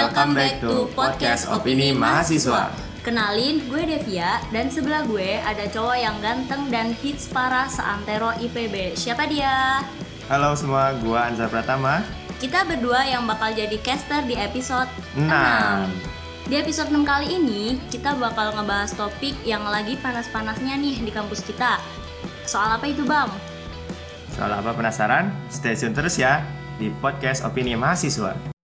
welcome back to podcast Opini Mahasiswa. Kenalin, gue Devia dan sebelah gue ada cowok yang ganteng dan hits parah seantero IPB. Siapa dia? Halo semua, gua Anzar Pratama. Kita berdua yang bakal jadi caster di episode Enam. 6. Di episode 6 kali ini, kita bakal ngebahas topik yang lagi panas-panasnya nih di kampus kita. Soal apa itu, Bang? Soal apa penasaran? Stay tune terus ya di podcast Opini Mahasiswa.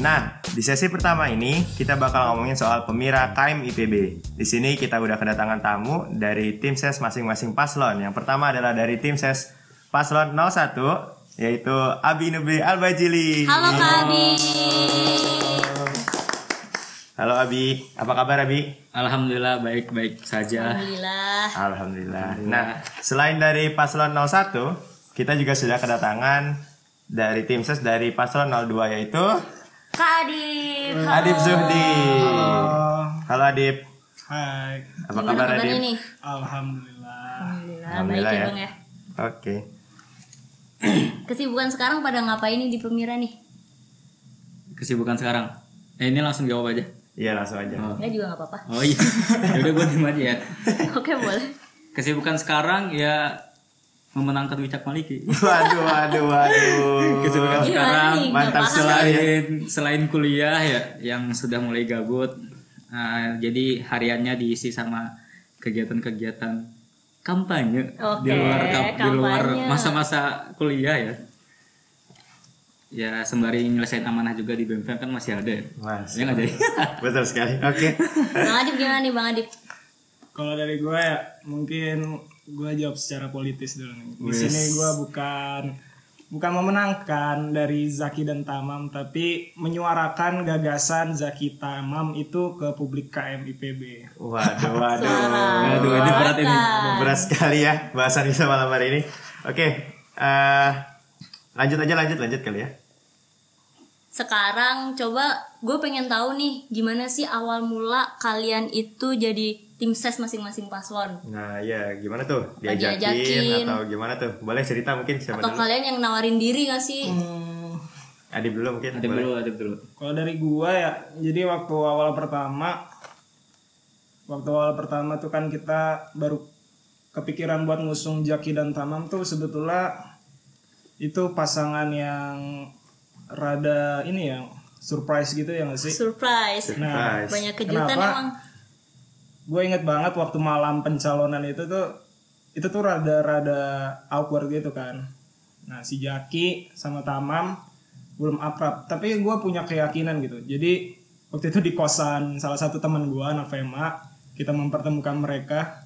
Nah, di sesi pertama ini kita bakal ngomongin soal pemira KM IPB. Di sini kita udah kedatangan tamu dari tim ses masing-masing paslon. Yang pertama adalah dari tim ses paslon 01 yaitu Abi Nubi Albajili. Halo Kak Abi. Halo Abi, apa kabar Abi? Alhamdulillah baik-baik saja. Alhamdulillah. Alhamdulillah. Nah, selain dari paslon 01, kita juga sudah kedatangan dari tim ses dari paslon 02 yaitu Kak Adip. Adip Zuhdi. Halo Adip. Hai, Apa Gimana kabar Adip? nih? alhamdulillah. Alhamdulillah, Alhamdulillah baik ya, ya. Bang ya. Oke. Kesibukan sekarang pada ngapain nih di Pemira nih? Kesibukan sekarang. Eh ini langsung jawab aja. Iya, langsung aja. Oh, Enggak juga nggak apa-apa. oh iya. Udah gue diem aja ya. Oke, boleh. Kesibukan sekarang ya memenangkan Wicak Maliki. Waduh, waduh, waduh. Kesibukan Gimana sekarang nih? Mantap selain selain kuliah ya yang sudah mulai gabut. Nah, jadi hariannya diisi sama kegiatan-kegiatan kampanye Oke, di luar di luar masa-masa kuliah ya. Ya sembari nyelesain amanah juga di BMPM kan masih ada. ya. Mas. Ya nggak jadi. Betul sekali. Oke. Bang Adip gimana nih, Bang Adip? Kalau dari gue ya, mungkin gue jawab secara politis dulu nih. Di sini gue bukan bukan memenangkan dari Zaki dan Tamam, tapi menyuarakan gagasan Zaki Tamam itu ke publik KM IPB. Waduh, waduh. Suara. Aduh, ini berat ini. Berat sekali ya bahasan kita malam hari ini. Oke. eh, lanjut aja lanjut lanjut kali ya. Sekarang coba gue pengen tahu nih gimana sih awal mula kalian itu jadi tim ses masing-masing paslon Nah, ya gimana tuh? Diajakin, diajakin. atau gimana tuh? Boleh cerita mungkin siapa atau dulu? kalian yang nawarin diri gak sih? Hmm, Adip dulu mungkin. Boleh. dulu, ada dulu. kalau dari gue ya, jadi waktu awal pertama, waktu awal pertama tuh kan kita baru kepikiran buat ngusung Jaki dan Tamam tuh sebetulnya itu pasangan yang rada ini ya surprise gitu ya nggak sih? Surprise. Nah, Surprise. Banyak kejutan Kenapa? emang. gue inget banget waktu malam pencalonan itu tuh itu tuh rada-rada awkward gitu kan. Nah si Jaki sama Tamam belum akrab, tapi gue punya keyakinan gitu. Jadi waktu itu di kosan salah satu teman gue anak FEMA kita mempertemukan mereka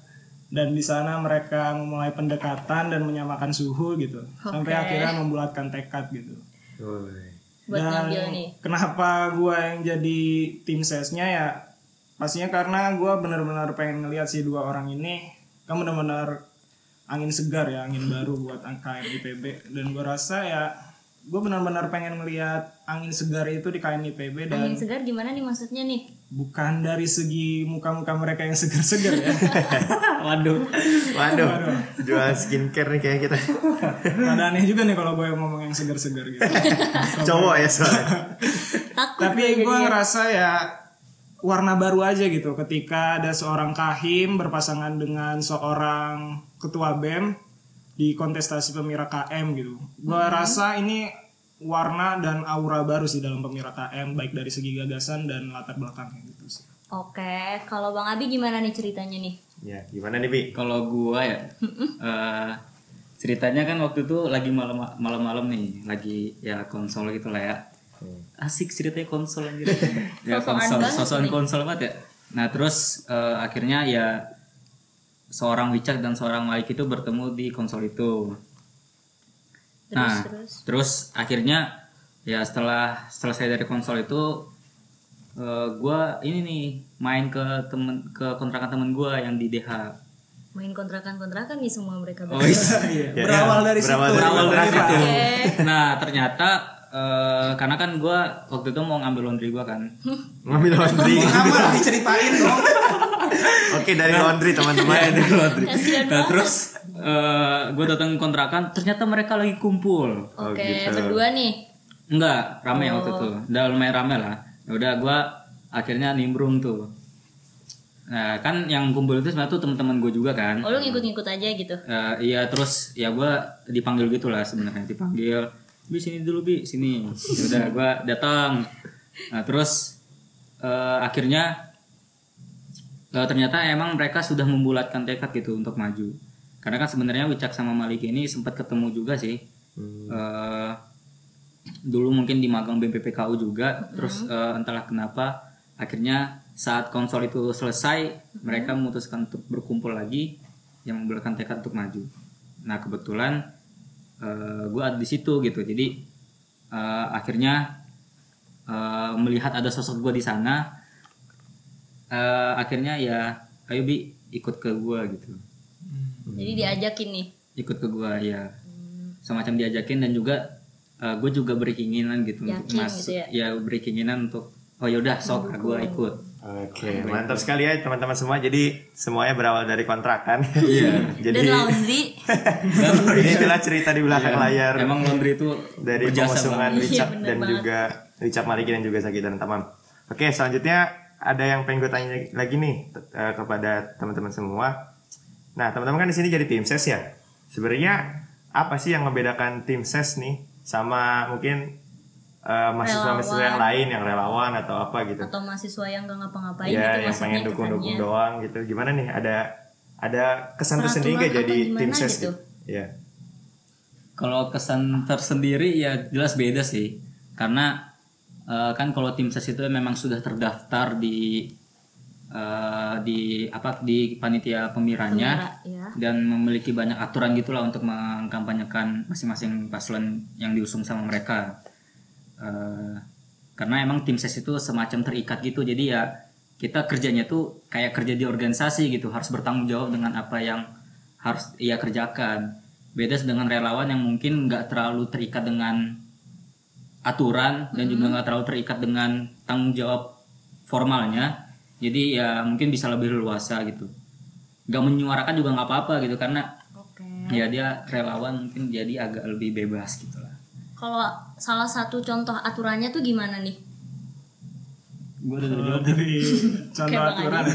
dan di sana mereka memulai pendekatan dan menyamakan suhu gitu sampai Oke. akhirnya membulatkan tekad gitu. Woi. Buat Dan ngambil nih. kenapa gue yang jadi tim sesnya ya pastinya karena gue benar-benar pengen ngeliat si dua orang ini kan benar-benar angin segar ya angin baru buat KM IPB dan gue rasa ya gue benar-benar pengen ngeliat angin segar itu di KM IPB dan Angin segar gimana nih maksudnya nih? Bukan dari segi muka-muka mereka yang segar-segar ya. Waduh. Waduh, jual skincare nih kayak kita. ada aneh juga nih kalau gue ngomong yang segar-segar gitu. Cowok ya soalnya. Takut tapi gue ngerasa ya warna baru aja gitu. Ketika ada seorang kahim berpasangan dengan seorang ketua bem di kontestasi pemira KM gitu. Gue rasa ini warna dan aura baru sih dalam pemira KM baik dari segi gagasan dan latar belakangnya gitu sih Oke, kalau Bang Abi gimana nih ceritanya nih? Ya, gimana nih, Bi? Kalau gua ya, eh, ceritanya kan waktu itu lagi malam malam-malam nih, lagi ya konsol gitu lah ya. Asik ceritanya konsol anjir. ya konsol, sosokan nih. konsol banget ya. Nah terus eh, akhirnya ya seorang Wicak dan seorang Malik itu bertemu di konsol itu. Terus nah terus. terus akhirnya ya setelah selesai dari konsol itu eh, gua ini nih main ke temen ke kontrakan temen gua yang di DH. Main kontrakan-kontrakan nih semua mereka Oh berdua. iya. Ya, berawal dari berawal situ dari Berawal dari situ. Oke. Nah ternyata eh, karena kan gue waktu itu mau ngambil laundry gue kan. Ngambil laundry. Kamar diceritain dong Oke dari laundry teman-teman. Iya, dari laundry. Kasian Nah terus gue datang kontrakan, ternyata mereka lagi kumpul. Oh, Oke, gitu. berdua nih. Enggak, rame waktu itu. Udah lumayan rame lah. Ya Udah gue akhirnya nimbrung tuh. Nah kan yang kumpul itu sebenarnya tuh teman-teman gue juga kan. Oh, lu ngikut-ngikut aja gitu. Eh, iya terus ya gue dipanggil gitu lah sebenarnya dipanggil bi sini dulu bi sini Ya udah gue datang nah terus eh, akhirnya eh, ternyata emang mereka sudah membulatkan tekad gitu untuk maju. Karena kan sebenarnya Wicak sama Malik ini sempat ketemu juga sih. Eh, dulu mungkin di magang BPPKU juga terus eh, entahlah kenapa akhirnya saat konsol itu selesai mereka memutuskan untuk berkumpul lagi yang membulatkan tekad untuk maju. Nah kebetulan gue ada di situ gitu. Jadi eh, akhirnya eh, melihat ada sosok gue di sana eh, akhirnya ya ayo bi ikut ke gue gitu Jadi diajakin nih. ikut ke gua ya semacam diajakin dan juga gue juga berkeinginan gitu untuk Yakin masuk gitu ya? berkeinginan untuk oh yaudah sok gue ikut Oke, mantap sekali ya teman-teman semua. Jadi semuanya berawal dari kontrakan. Iya. Jadi Dan laundry. ini adalah cerita di belakang layar emang laundry itu dari pengusungan banget. Iya, dan banget. juga Wicak Maliki dan juga Saki dan Tamam. Oke, selanjutnya ada yang pengen gue tanya lagi nih eh, kepada teman-teman semua. Nah, teman-teman kan di sini jadi tim ses ya. Sebenarnya apa sih yang membedakan tim ses nih sama mungkin eh, mahasiswa-mahasiswa yang lain yang relawan atau apa gitu? atau mahasiswa yang gak ngapa-ngapain ya, gitu yang pengen dukung-dukung kesannya. doang gitu. Gimana nih? Ada ada kesan Peraturan tersendiri gak jadi tim ses gitu? gitu? Ya. Kalau kesan tersendiri ya jelas beda sih. Karena eh, kan kalau tim ses itu memang sudah terdaftar di eh, di apa di panitia pemiranya Pemira, ya. dan memiliki banyak aturan gitulah untuk mengkampanyekan masing-masing paslon yang diusung sama mereka. Eh, karena emang tim ses itu semacam terikat gitu. Jadi ya kita kerjanya tuh kayak kerja di organisasi gitu, harus bertanggung jawab dengan apa yang harus ia kerjakan. Beda dengan relawan yang mungkin nggak terlalu terikat dengan aturan dan juga nggak terlalu terikat dengan tanggung jawab formalnya. Jadi ya mungkin bisa lebih leluasa gitu. Nggak menyuarakan juga nggak apa-apa gitu karena Oke. ya dia relawan mungkin jadi agak lebih bebas gitu lah. Kalau salah satu contoh aturannya tuh gimana nih? Gue udah Kalau dari contoh aturan.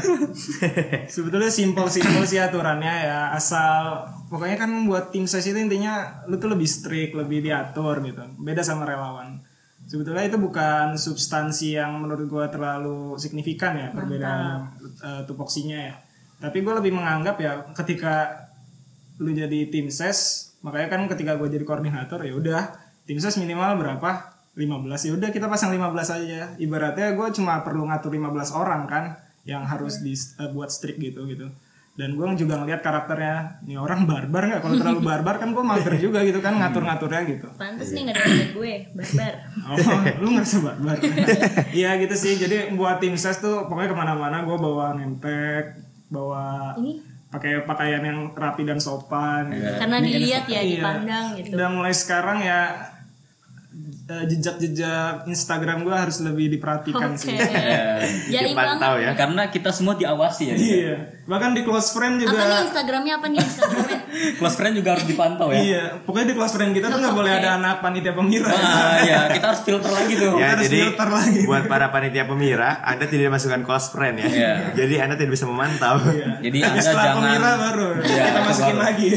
Sebetulnya simpel-simpel sih aturannya ya asal pokoknya kan buat tim ses itu intinya lu tuh lebih strict lebih diatur gitu. Beda sama relawan. Sebetulnya itu bukan substansi yang menurut gua terlalu signifikan ya perbedaan eh, tupoksinya ya. Tapi gue lebih menganggap ya ketika lu jadi tim ses makanya kan ketika gue jadi koordinator ya udah tim ses minimal berapa 15 ya udah kita pasang 15 aja ibaratnya gue cuma perlu ngatur 15 orang kan yang harus dibuat strict gitu gitu dan gue juga ngeliat karakternya ini orang barbar nggak kalau terlalu barbar kan gue mager juga gitu kan ngatur-ngaturnya gitu Pantes nih gak ada gue, barbar. Oh, lu ngerasa barbar? Iya gitu sih. Jadi buat tim ses tuh pokoknya ke mana-mana gue bawa nempek, bawa Ini pakai pakaian yang rapi dan sopan. gitu. karena dilihat ya, Iya. dipandang gitu. Dan mulai sekarang ya eh, jejak-jejak Instagram gue harus lebih diperhatikan Oke. sih. Jadi Dipantau ya. Karena kita semua diawasi ya. Iya. Bahkan di close friend Apa nih juga. Instagramnya apa nih Instagramnya? Close friend juga harus dipantau ya. Iya. Pokoknya di close friend kita tuh nggak boleh ada anak panitia pemira. Ah, ya, kita harus filter lagi tuh. Ya, harus jadi filter lagi. buat para panitia pemira, Anda tidak masukkan close friend ya. Iya. Jadi Anda tidak bisa memantau. Jadi Tapi Anda setelah jangan pemira baru Iya, kita masukin baru. lagi.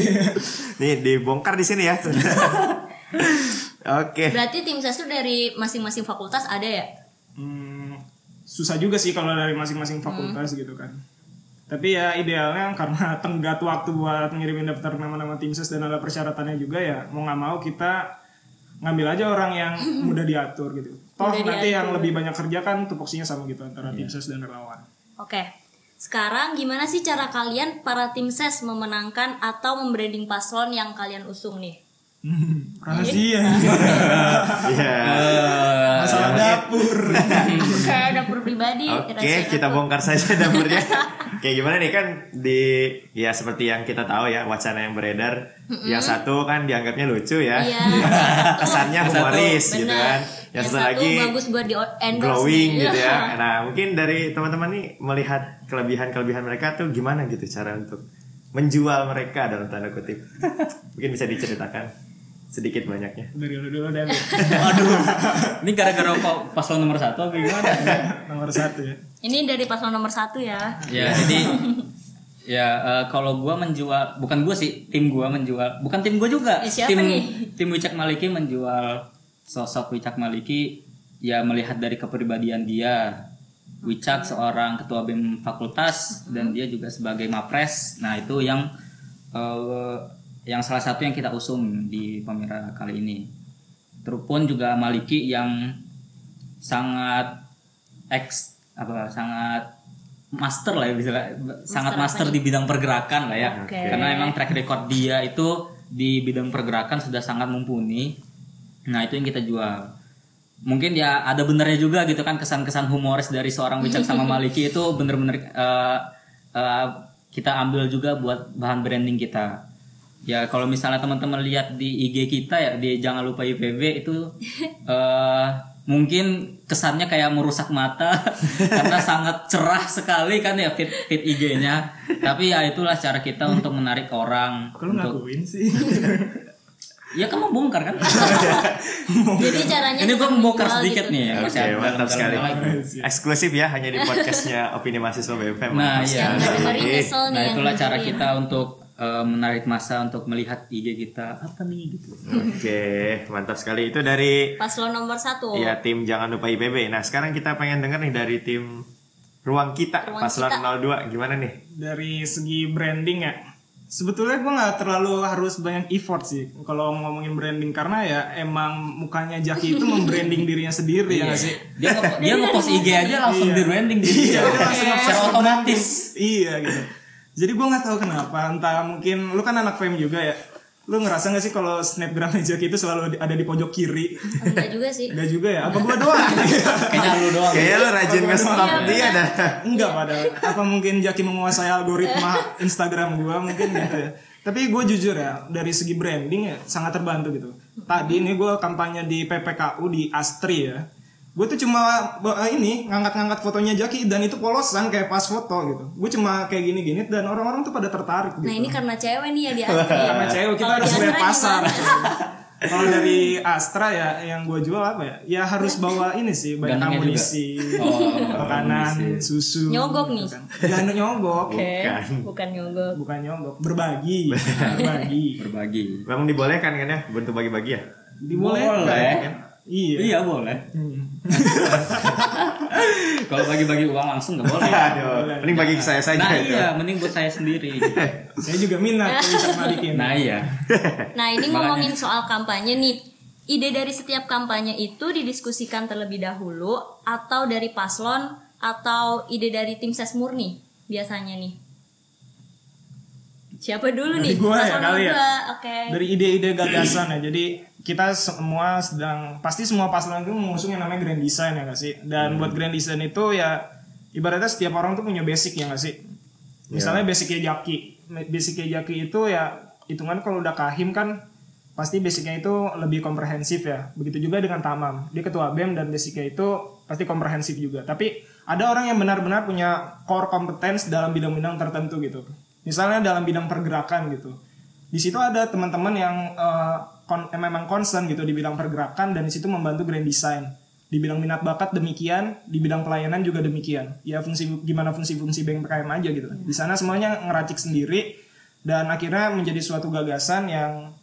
Nih dibongkar di sini ya. Oke. Berarti tim ses tuh dari masing-masing fakultas ada ya? Hmm, susah juga sih kalau dari masing-masing fakultas gitu kan. Tapi ya idealnya karena tenggat waktu buat ngirimin daftar nama-nama tim ses dan ada persyaratannya juga ya mau nggak mau kita ngambil aja orang yang mudah diatur gitu. Toh Mudah nanti yang diatur. lebih banyak kerja kan tupoksinya sama gitu antara tim ses dan relawan. Oke. Sekarang gimana sih cara kalian para tim ses memenangkan atau membranding paslon yang kalian usung nih? Rahasia. Iya. Eh, Masalah dapur. Kayak dapur pribadi. Oke, kita dapur. bongkar saja dapurnya. Kayak gimana nih kan di ya seperti yang kita tahu ya wacana yang beredar. Yang satu kan dianggapnya lucu ya. Iya. Kesannya Yang humoris gitu kan. Yang, satu lagi bagus buat di endorse. glowing nih. gitu ya. Iya. Nah, mungkin dari teman-teman nih melihat kelebihan-kelebihan mereka tuh gimana gitu cara untuk menjual mereka dalam tanda kutip. mungkin bisa diceritakan sedikit banyaknya. Dari lu dulu deh. Waduh. Ini gara-gara pa- paslon nomor satu apa gimana? Nomor satu ya. Ini dari paslon nomor satu ya. ya jadi ya eh, kalau gua menjual bukan gua sih tim gua menjual bukan tim gua juga Eh, siapa tim nih? tim Wicak Maliki menjual sosok Wicak Maliki ya melihat dari kepribadian dia Wicak seorang ketua BEM fakultas dan dia juga sebagai mapres nah itu yang eh, yang salah satu yang kita usung di Pemira kali ini. Terupun juga Maliki yang sangat ex apa sangat master lah ya bisa sangat master di bidang pergerakan lah ya. Oke. karena emang track record dia itu di bidang pergerakan sudah sangat mumpuni. Nah itu yang kita jual. Mungkin ya ada benernya juga gitu kan kesan-kesan humoris dari seorang Wicak sama Maliki itu bener-bener eh, eh, kita ambil juga buat bahan branding kita ya kalau misalnya teman-teman lihat di IG kita ya di jangan lupa IPB itu eh mungkin kesannya kayak merusak mata karena sangat cerah sekali kan ya fit fit IG-nya tapi ya itulah cara kita untuk menarik orang Kalau untuk ngakuin sih. ya kan membongkar kan Jadi caranya ini membongkar menjual sedikit gitu. nih ya Oke, ada mantap sekali. Eksklusif ya hanya di podcastnya Opini Mahasiswa BFM. Nah, iya. Nih Nah itulah cara kita untuk eh, menarik masa untuk melihat IG kita apa nih gitu. Oke, mantap sekali. Itu dari Paslon nomor satu. ya tim jangan lupa IPB. Nah, sekarang kita pengen denger nih dari tim Ruang Kita Ruang Paslon Kita. 02 gimana nih? Dari segi branding ya. Sebetulnya gue nggak terlalu harus banyak effort sih kalau ngomongin branding karena ya emang mukanya Jaki itu membranding dirinya sendiri ya nggak sih. Dia nge- dia ngepost IG aja langsung di branding di Iya, dia langsung ngepost secara otomatis. Iya gitu. Jadi gue nggak tahu kenapa. Entah mungkin lu kan anak fame juga ya. Lu ngerasa gak sih kalau snapgram Jaki itu selalu ada di pojok kiri? Oh, Enggak juga sih. Enggak juga ya? Apa gua doang? Kayaknya lu doang. Kayaknya lu rajin nge-stop Iya, dia dah. Enggak padahal. Apa mungkin Jaki menguasai algoritma Instagram gua mungkin gitu ya. Tapi gue jujur ya, dari segi branding ya sangat terbantu gitu. Tadi ini gue kampanye di PPKU di Astri ya. Gue tuh cuma bawa ini ngangkat-ngangkat fotonya Jaki dan itu polosan kayak pas foto gitu. Gue cuma kayak gini-gini dan orang-orang tuh pada tertarik gitu. Nah ini karena cewek nih ya di Astri. ya. Karena cewek kita Kalau harus lihat Astra pasar. Kalau dari Astra ya yang gue jual apa ya? Ya harus bawa ini sih banyak Gantengnya amunisi, Oh, makanan, susu. Nyogok nih. Jangan nyogok. Oke, Bukan. bukan nyogok. Bukan nyogok, berbagi. berbagi. Berbagi. Memang dibolehkan kan ya bentuk bagi-bagi ya? Dibolehkan. Boleh. kan? Iya. Iya boleh. Hmm. Kalau bagi-bagi uang langsung nggak boleh. Aduh, mending bagi ke saya saja Nah itu. iya, mending buat saya sendiri. Saya juga minat balikin. Nah iya. Nah ini Makanya. ngomongin soal kampanye nih. Ide dari setiap kampanye itu didiskusikan terlebih dahulu atau dari paslon atau ide dari tim ses murni biasanya nih. Siapa dulu Dari nih? gua ya, kali ya. Oke. Dari ide-ide gagasan ya. Jadi kita semua sedang pasti semua paslon itu mengusung yang namanya grand design ya nggak sih? Dan buat grand design itu ya ibaratnya setiap orang tuh punya basic ya nggak sih? Misalnya basicnya Jaki, basicnya Jaki itu ya hitungan kalau udah kahim kan pasti basicnya itu lebih komprehensif ya. Begitu juga dengan Tamam, dia ketua bem dan basicnya itu pasti komprehensif juga. Tapi ada orang yang benar-benar punya core competence dalam bidang-bidang tertentu gitu. Misalnya dalam bidang pergerakan gitu. Di situ ada teman-teman yang eh, kon- eh, memang concern gitu di bidang pergerakan dan di situ membantu grand design. Di bidang minat bakat demikian, di bidang pelayanan juga demikian. Ya fungsi gimana fungsi-fungsi bank PKM aja gitu. Di sana semuanya ngeracik sendiri dan akhirnya menjadi suatu gagasan yang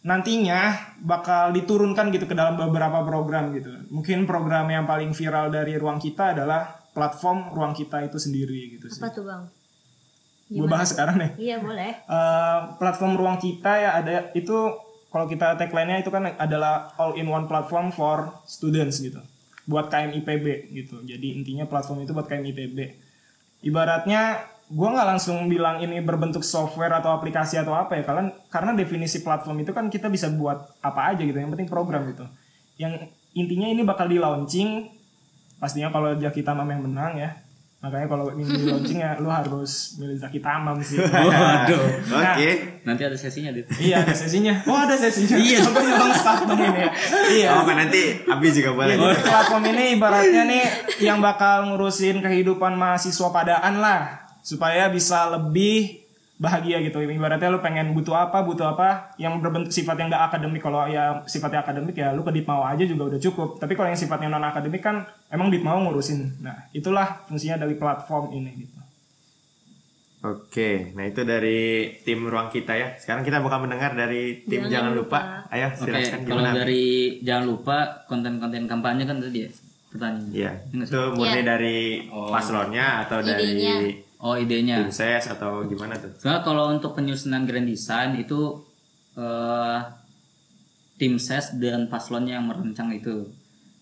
nantinya bakal diturunkan gitu ke dalam beberapa program gitu. Mungkin program yang paling viral dari ruang kita adalah platform ruang kita itu sendiri gitu sih. Apa tuh bang? Gue bahas sekarang nih. Iya boleh. Eh, platform ruang kita ya ada itu kalau kita tagline-nya itu kan adalah all in one platform for students gitu. Buat KM IPB gitu. Jadi intinya platform itu buat KM IPB. Ibaratnya gua nggak langsung bilang ini berbentuk software atau aplikasi atau apa ya kalian karena definisi platform itu kan kita bisa buat apa aja gitu yang penting program gitu yang intinya ini bakal di launching pastinya kalau Jaki Tamam yang menang ya makanya kalau ini di launching ya lu harus milih Zaki Tamam sih Waduh. Oke. Nanti ada sesinya dit. iya ada sesinya oh ada sesinya iya nyolong start dong ini ya iya Oh, nanti Abi juga boleh. Iya, platform ini ibaratnya nih yang bakal ngurusin kehidupan mahasiswa padaan lah supaya bisa lebih bahagia gitu. Ibaratnya lu pengen butuh apa, butuh apa yang berbentuk sifat yang gak akademik. Kalau ya sifatnya akademik ya lu ke Ditmau aja juga udah cukup. Tapi kalau yang sifatnya non akademik kan emang Ditmau ngurusin. Nah, itulah fungsinya dari platform ini gitu. Oke, nah itu dari tim ruang kita ya. Sekarang kita bakal mendengar dari tim jangan, Jangan lupa. lupa. Ayo Oke, silakan kalau gimana? Abi? dari jangan lupa konten-konten kampanye kan tadi ya pertanyaan. Iya, itu murni Iya. dari Oh. paslonnya atau Idenya. dari Oh idenya. tim ses atau gimana tuh? Soalnya kalau untuk penyusunan grand design itu eh, tim ses dan paslonnya yang merancang itu.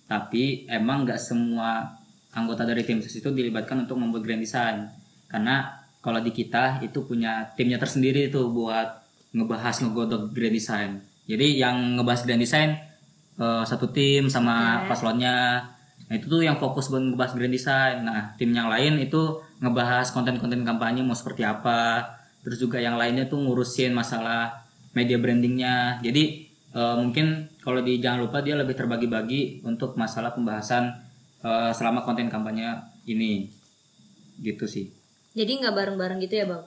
Tapi emang nggak semua anggota dari tim ses itu dilibatkan untuk membuat grand design. Karena kalau di kita itu punya timnya tersendiri itu buat ngebahas ngegodok grand design. Jadi yang ngebahas grand design eh, satu tim sama paslonnya. Nah itu tuh yang fokus buat ngebahas grand design. Nah tim yang lain itu ngebahas konten-konten kampanye mau seperti apa. Terus juga yang lainnya tuh ngurusin masalah media brandingnya. Jadi eh, mungkin kalau di jangan lupa dia lebih terbagi-bagi untuk masalah pembahasan eh, selama konten kampanye ini. Gitu sih. Jadi nggak bareng-bareng gitu ya bang?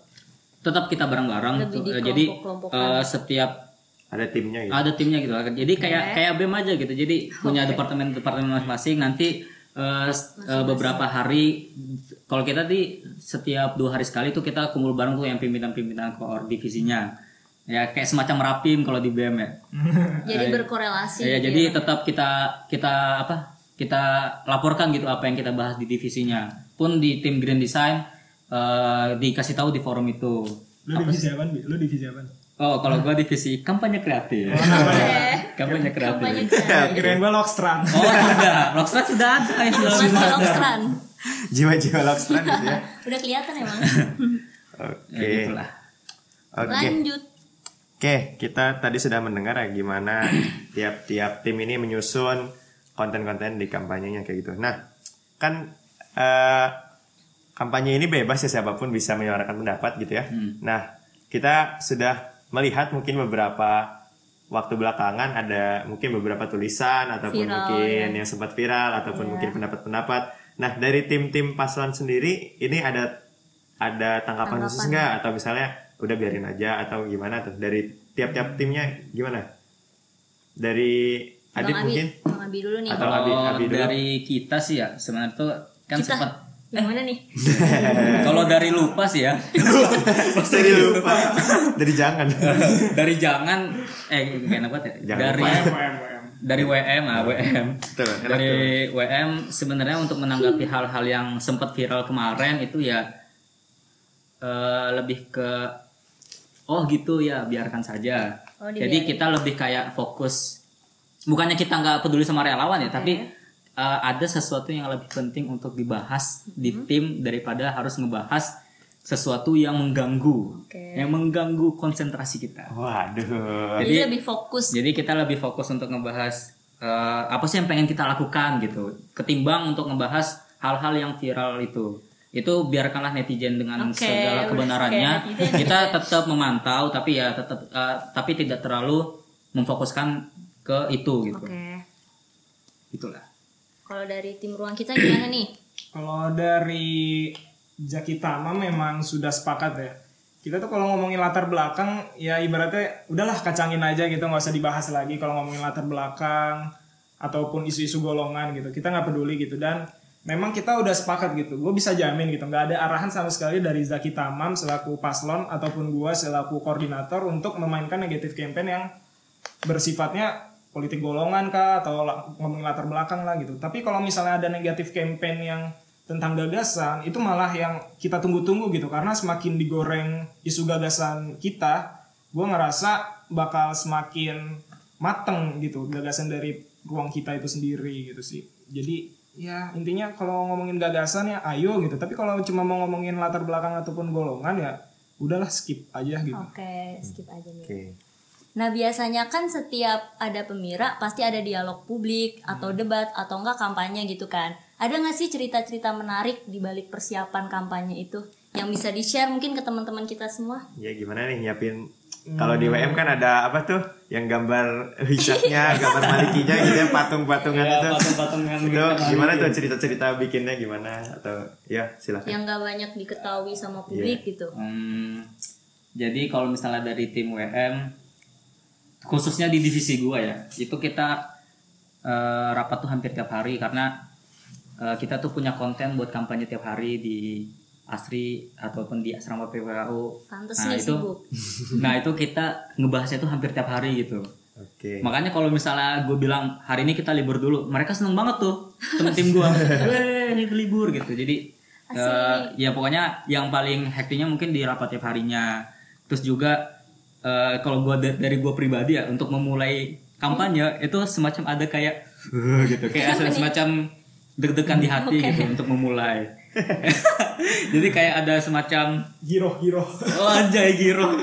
Tetap kita bareng-bareng. Eh, Jadi dikelompok-kelompokkan. eh, setiap Ada timnya gitu. ada timnya gitu. Jadi kayak kayak bem aja gitu. Jadi punya departemen departemen masing-masing. Nanti eh, s- eh, beberapa hari kalau kita di setiap dua hari sekali tuh kita kumpul bareng tuh yang pimpinan-pimpinan koor divisinya. Ya kayak semacam rapim kalau di BM ya. Jadi berkorelasi. ya, gitu jadi tetap kita kita apa kita laporkan gitu apa yang kita bahas di divisinya. Pun di tim grand design eh, dikasih tahu di forum itu. Lu divisi apa? Lu divisi apa? Oh kalau gua divisi kampanye kreatif kampanye kreatif Kampanye ke sana. Kirain gua Lockstrand. Oh tidak, Rockstrat sudah ada yang sudah sudah ada. Lokstran. Jiwa-jiwa Lockstrand gitu ya. Udah kelihatan emang. Oke. Ya gitulah. Oke. Lanjut. Oke, kita tadi sudah mendengar ya gimana tiap-tiap tim ini menyusun konten-konten di kampanyenya kayak gitu. Nah, kan eh, kampanye ini bebas ya siapa pun bisa menyuarakan pendapat gitu ya. Nah, kita sudah melihat mungkin beberapa waktu belakangan ada mungkin beberapa tulisan ataupun Viral, mungkin yang sempat viral ataupun mungkin pendapat-pendapat. Nah, dari tim-tim paslon sendiri ini ada ada tanggapan khusus nggak atau misalnya udah biarin aja atau gimana tuh dari tiap-tiap timnya gimana? Dari Adit mungkin Bang Abi dulu nih. Atau Abi- Kalau Abi dulu. dari kita sih ya sebenarnya tuh kan Kita. sempat Yang mana nih? kalau dari lupa sih ya. Dari lupa. Dari jangan. Dari jangan eh kayak apa ya. Jangan dari lupa. dari WM ah WM tuh. dari WM sebenarnya untuk menanggapi hal-hal yang sempat viral kemarin itu ya eh, lebih ke oh gitu ya biarkan saja. Oh, jadi kita lebih kayak fokus. Bukannya kita nggak peduli sama relawan ya tapi eh, ada sesuatu yang lebih penting untuk dibahas di Hmm. tim daripada harus ngebahas sesuatu yang mengganggu Oke. yang mengganggu konsentrasi kita waduh Jadi, Jadi- lebih fokus. jadi kita lebih fokus untuk ngebahas eh, apa sih yang pengen kita lakukan gitu, ketimbang untuk ngebahas hal-hal yang viral itu. Itu biarkanlah netizen dengan Oke, segala kebenarannya. netizen. Kita tetap memantau, tapi ya tetap eh, tapi tidak terlalu memfokuskan ke itu gitu. Oke. Itulah. Kalau dari tim ruang kita gimana nih? Kalau dari Jaki Tama memang sudah sepakat ya. Kita tuh kalau ngomongin latar belakang ya ibaratnya udahlah kacangin aja gitu nggak usah dibahas lagi kalau ngomongin latar belakang ataupun isu-isu golongan gitu kita nggak peduli gitu dan memang kita udah sepakat gitu gue bisa jamin gitu nggak ada arahan sama sekali dari Zaki Tamam selaku paslon ataupun gue selaku koordinator untuk memainkan negatif campaign yang bersifatnya politik golongan kah atau la- ngomongin latar belakang lah gitu. Tapi kalau misalnya ada negatif campaign yang tentang gagasan itu malah yang kita tunggu-tunggu gitu karena semakin digoreng isu gagasan kita, gue ngerasa bakal semakin mateng gitu gagasan dari ruang kita itu sendiri gitu sih. Jadi ya intinya kalau ngomongin gagasan ya ayo gitu tapi kalau cuma mau ngomongin latar belakang ataupun golongan ya udahlah skip aja gitu Oke, skip aja nih. Oke. Nah biasanya kan setiap ada pemira pasti ada dialog publik atau debat atau enggak kampanye gitu kan. Ada nggak sih cerita-cerita menarik di balik persiapan kampanye itu yang bisa di share mungkin ke teman-teman kita semua? Ya gimana nih nyiapin kalau di WM kan ada apa tuh yang gambar wicaknya, gambar malikinya gitu ya patung-patungan Ya, itu. patung-patungan Itu gitu. gimana tuh cerita-cerita bikinnya gimana atau ya silakan. Yang nggak banyak diketahui sama publik gitu. Hmm, jadi kalau misalnya dari tim WM khususnya di divisi gua ya itu kita eh, rapat tuh hampir tiap hari karena eh, kita tuh punya konten buat kampanye tiap hari di Asri ataupun di asrama PPKU. Pantes Nah itu, sibuk. nah itu kita ngebahasnya tuh hampir tiap hari gitu. Oke. Makanya kalau misalnya gue bilang hari ini kita libur dulu, mereka seneng banget tuh temen tim gue. Weh, ini libur gitu. Jadi eh, ya pokoknya yang paling hektiknya mungkin di rapat tiap harinya. Terus juga eh, kalau gue dari gue pribadi ya untuk memulai kampanye itu semacam ada kayak gitu, kayak semacam deg-degan di hati gitu untuk memulai. Jadi kayak ada semacam hero Oh anjay giro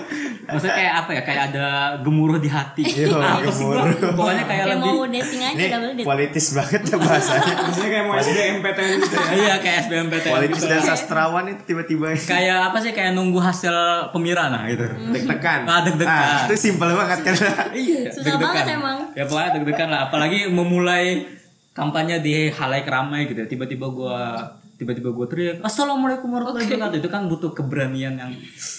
Maksudnya kayak apa ya Kayak ada gemuruh di hati Iya, Apa sih gua? gemuruh. Pokoknya kayak Kayak lebih mau dating aja Ini double date. politis banget ya bahasanya. Maksudnya kayak mau SBMPTN gitu ya Iya kayak SBMPTN politis gitu. dan sastrawan itu tiba-tiba Kayak apa sih Kayak nunggu hasil pemira nah gitu deg-degan. Ah, deg-degan. Ah, itu simpel banget kan. Iya Susah banget emang. Ya pokoknya deg-degan lah Apalagi memulai kampanye di halayak ramai gitu ya. Tiba-tiba gua tiba-tiba gue teriak assalamualaikum warahmatullahi wabarakatuh itu kan butuh keberanian yang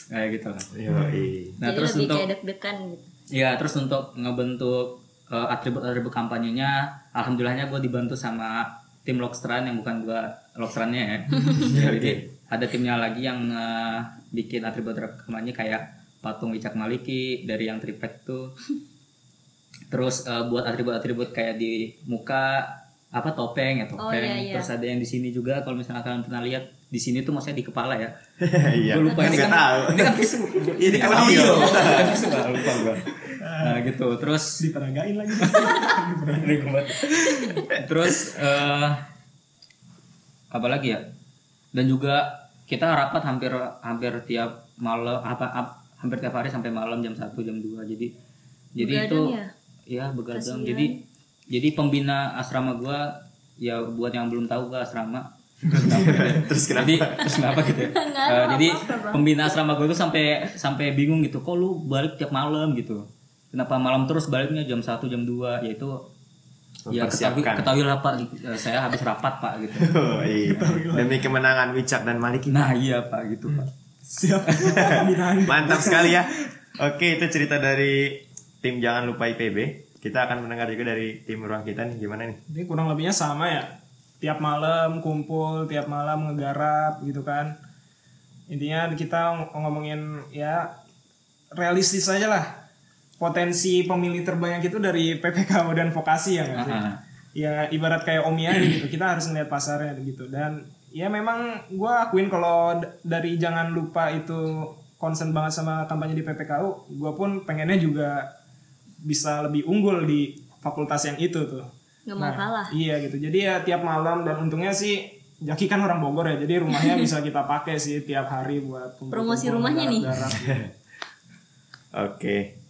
kayak gitu lah Yoi. nah Jadi terus lebih untuk deg-degan gitu. Ya terus untuk ngebentuk eh, atribut-atribut kampanyenya, alhamdulillahnya gue dibantu sama tim Lokstran yang bukan gue Lokstrannya ya. Jadi ada timnya lagi yang eh, bikin atribut-atribut kampanye kayak patung Wicak Maliki dari yang triplek tuh. Terus eh, buat atribut-atribut kayak di muka apa topeng ya topeng. Oh, iya, iya. Terus ada yang di sini juga kalau misalnya kalian pernah lihat di sini tuh maksudnya di kepala ya. Iya. Gue lupa ini kan tahu. ini kan visual. Ini kan audio. audio. Kan lupa gua. Nah gitu terus diperagain lagi terus eh apa lagi ya dan juga kita rapat hampir hampir tiap malam apa ap- hampir tiap hari sampai malam jam 1 jam 2 jadi jadi Begadang itu ya? ya begadang jadi jadi pembina asrama gua ya buat yang belum tahu gua asrama. Terus kenapa? jadi terus kenapa gitu ya? Eh, jadi pembina asrama gue tuh sampai sampai bingung gitu kok lu balik tiap malam? gitu. Kenapa malam terus baliknya? Jam 1 jam 2 yaitu ya ketahui lah pak eh, saya habis rapat pak gitu. Oh, iya. Demi kemenangan Wicak dan Maliki. nah iya pak gitu pak. Siap. Pembinaan. Mantap sekali ya. Oke, itu cerita dari tim Jangan Lupa IPB. Kita akan mendengar juga dari tim ruang kita nih gimana nih? Jadi kurang lebihnya sama ya. Tiap malam kumpul, tiap malam ngegarap gitu kan. Intinya kita ng- ngomongin ya realistis aja lah. Potensi pemilih terbanyak itu dari PPKU dan vokasi ya nggak sih? Ya ibarat kayak Omi aja gitu. Kita harus ngeliat pasarnya gitu. Dan ya memang gue akuin kalau dari jangan lupa itu concern banget sama kampanye di PPKU, gue pun pengennya juga bisa lebih unggul di fakultas yang itu tuh. Nggak mau kalah. Iya gitu. Jadi ya tiap malam dan untungnya sih Jaki kan orang Bogor ya. Jadi rumahnya bisa kita pakai sih tiap hari buat Promosi rumahnya nih. Oke.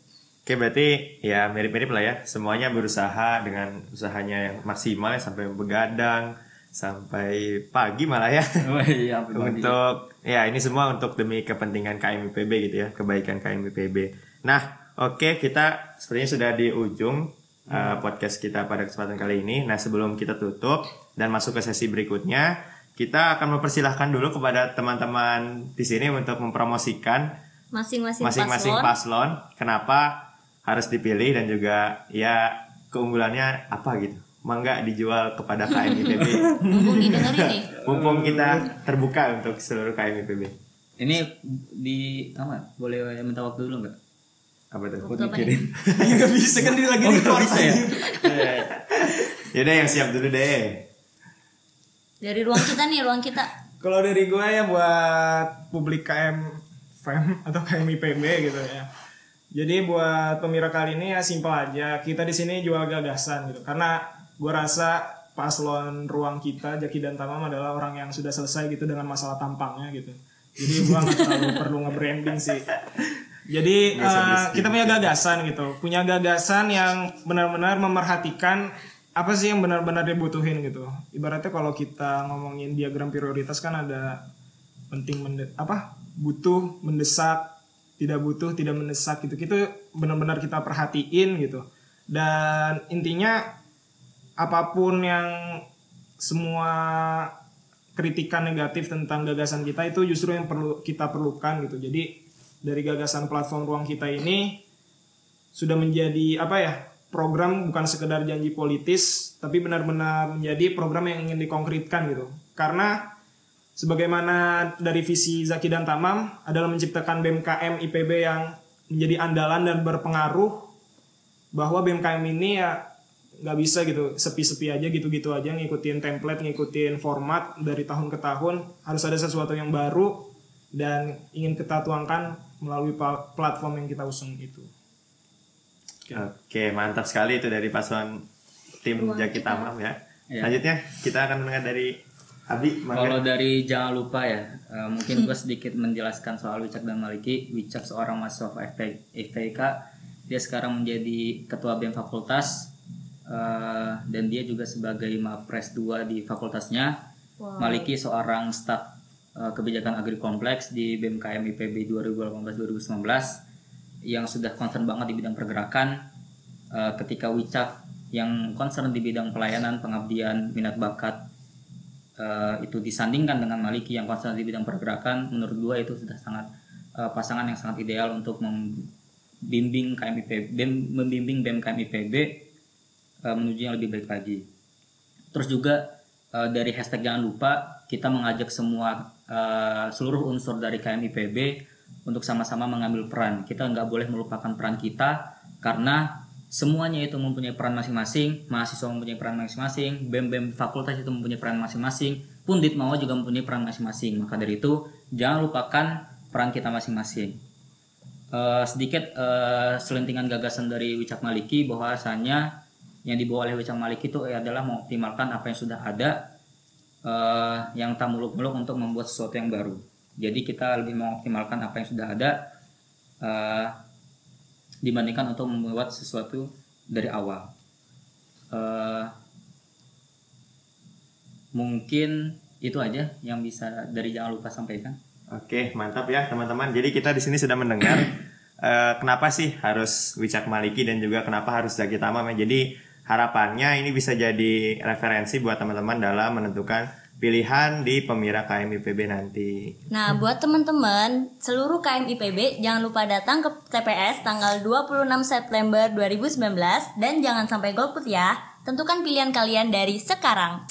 Oke, berarti ya mirip-mirip lah ya. Semuanya berusaha dengan usahanya yang maksimal ya, sampai begadang, sampai pagi malah ya. oh iya untuk ya ini semua untuk demi kepentingan KMIPB gitu ya, kebaikan KMIPB. Nah, oke kita sepertinya sudah di ujung uh, podcast kita pada kesempatan kali ini. Nah, sebelum kita tutup dan masuk ke sesi berikutnya, kita akan mempersilahkan dulu kepada teman-teman di sini untuk mempromosikan Masing-masing masing-masing paslon. paslon kenapa harus dipilih dan juga ya keunggulannya apa gitu. Mangga dijual kepada KMIPB. Mumpung didengerin nih. Mumpung kita terbuka untuk seluruh KMIPB. ini di apa boleh minta waktu dulu nggak Apa tuh? Apa mikirin Ya nggak bisa kan dia lagi oh di nggak bisa ya Yaudah yang siap dulu deh. Dari ruang kita nih, ruang kita. Kalau dari gue ya buat publik KM FEM atau KM IPB gitu ya. Jadi buat pemira kali ini ya simpel aja. Kita di sini jual gagasan gitu. Karena gue rasa paslon ruang kita Jaki dan Tamam adalah orang yang sudah selesai gitu dengan masalah tampangnya gitu. Jadi gua nggak terlalu perlu nge-branding sih. Jadi eh, kita punya gagasan gitu, punya gagasan yang benar-benar memerhatikan apa sih yang benar-benar dibutuhin gitu. Ibaratnya kalau kita ngomongin diagram prioritas kan ada penting mende- apa? Butuh mendesak tidak butuh tidak mendesak gitu. Itu benar-benar kita perhatiin gitu. Dan intinya apa pun yang semua kritikan negatif tentang gagasan kita itu justru yang perlu kita perlukan gitu. Jadi dari gagasan platform ruang kita ini sudah menjadi apa ya program bukan sekedar janji politis tapi benar-benar menjadi program yang ingin dikonkretkan gitu. Karena sebagaimana dari visi Zaki dan Tamam adalah menciptakan BMKM IPB yang menjadi andalan dan berpengaruh bahwa BMKM ini ya nggak bisa gitu sepi-sepi aja gitu-gitu aja ngikutin template ngikutin format dari tahun ke tahun harus ada sesuatu yang baru dan ingin kita tuangkan melalui platform yang kita usung itu Oke, mantap sekali itu dari paslon tim Jaki Tamam ya. Iya. Selanjutnya kita akan mendengar dari Abi. Kalau dari jangan lupa ya, eh, mungkin gue sedikit menjelaskan soal Wicak dan Maliki. Wicak seorang mahasiswa FPIK, dia sekarang menjadi ketua BEM fakultas eh, dan dia juga sebagai Mapres 2 di fakultasnya. Maliki seorang staf eh, kebijakan agri kompleks di BMKM IPB 2018-2019 yang sudah concern banget di bidang pergerakan. Eh, ketika Wicak yang concern di bidang pelayanan, pengabdian, minat bakat eh, itu disandingkan dengan Maliki yang concern di bidang pergerakan, menurut gua itu sudah sangat pasangan yang sangat ideal untuk membimbing KMIPB, BEM- membimbing BMKM IPB menuju yang lebih baik lagi. Terus juga eh, dari hashtag jangan lupa kita mengajak semua eh, seluruh unsur dari KMIPB untuk sama-sama mengambil peran. Kita nggak boleh melupakan peran kita karena semuanya itu mempunyai peran masing-masing, mahasiswa mempunyai peran masing-masing, BEM-BEM fakultas itu mempunyai peran masing-masing, Pundit Mawa juga mempunyai peran masing-masing. Maka dari itu jangan lupakan peran kita masing-masing. Eh, sedikit eh, selentingan gagasan dari Wicak Maliki bahwasanya yang dibawa oleh Wicak Maliki itu adalah mengoptimalkan apa yang sudah ada eh, yang tak muluk-muluk untuk membuat sesuatu yang baru. Jadi kita lebih mengoptimalkan apa yang sudah ada eh, dibandingkan untuk membuat sesuatu dari awal. Eh, mungkin itu aja yang bisa dari jangan lupa sampaikan. Oke, mantap ya teman-teman. Jadi kita di sini sudah mendengar eh, kenapa sih harus Wicak Maliki dan juga kenapa harus Zaki Tamam ya. Jadi harapannya ini bisa jadi referensi buat teman-teman dalam menentukan pilihan di pemira KMIPB nanti. Nah, buat teman-teman seluruh KMIPB jangan lupa datang ke TPS tanggal 26 September 2019 dan jangan sampai golput ya. Tentukan pilihan kalian dari sekarang.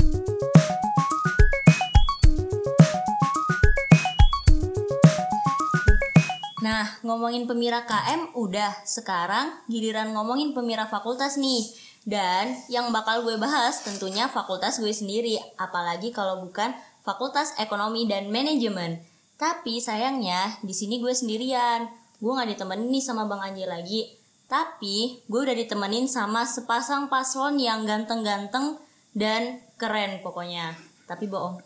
Nah, ngomongin pemira KM udah, sekarang giliran ngomongin pemira fakultas nih. Dan yang bakal gue bahas tentunya fakultas gue sendiri, apalagi kalau bukan fakultas ekonomi dan manajemen. Tapi sayangnya di sini gue sendirian. Gue nggak ditemenin nih sama Bang Anji lagi. Tapi gue udah ditemenin sama sepasang paslon yang ganteng-ganteng dan keren pokoknya. Tapi bohong.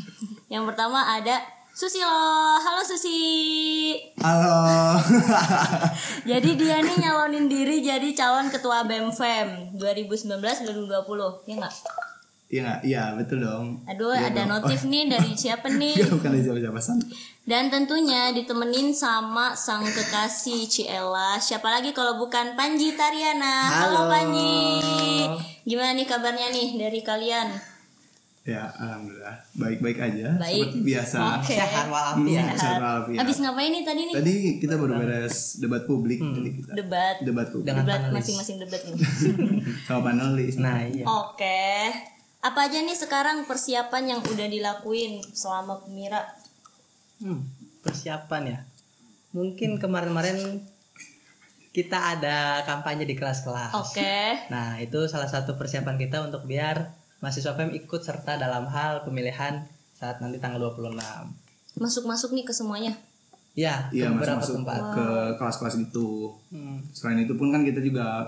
yang pertama ada Susilo. Halo Susi. Halo. Jadi dia nih nyalonin diri jadi calon ketua BEM-FEM 2019-2020. Ya nggak? Iya nggak? Iya betul dong. Aduh, Iya ada dong. notif nih dari siapa nih? Iya bukan dari siapa-siapa san. Dan tentunya ditemenin sama sang kekasih Ciela. Siapa lagi kalau bukan Panji Tariana. Halo, Halo. Panji. Gimana nih kabarnya nih dari kalian? Ya alhamdulillah baik-baik aja. Baik. Seperti biasa. Oke. Sehat Hmm, walafiat. sehat walafiat. Abis ngapain nih tadi nih? Tadi kita baru beres debat publik tadi kita. Debat. Debat publik Dengan Debat masing-masing debat nih. sama panelis. Nah iya. Oke. Apa aja nih sekarang persiapan yang udah dilakuin selama pemira? Hmm, persiapan ya. Mungkin kemarin-kemarin kita ada kampanye di kelas-kelas. Oke. Nah itu salah satu persiapan kita untuk biar mahasiswa FEM ikut serta dalam hal pemilihan saat nanti tanggal 26. Masuk-masuk nih ke semuanya. Ya, Iya ke masuk beberapa masuk tempat. ke kelas-kelas gitu. Hmm. Selain itu pun kan kita juga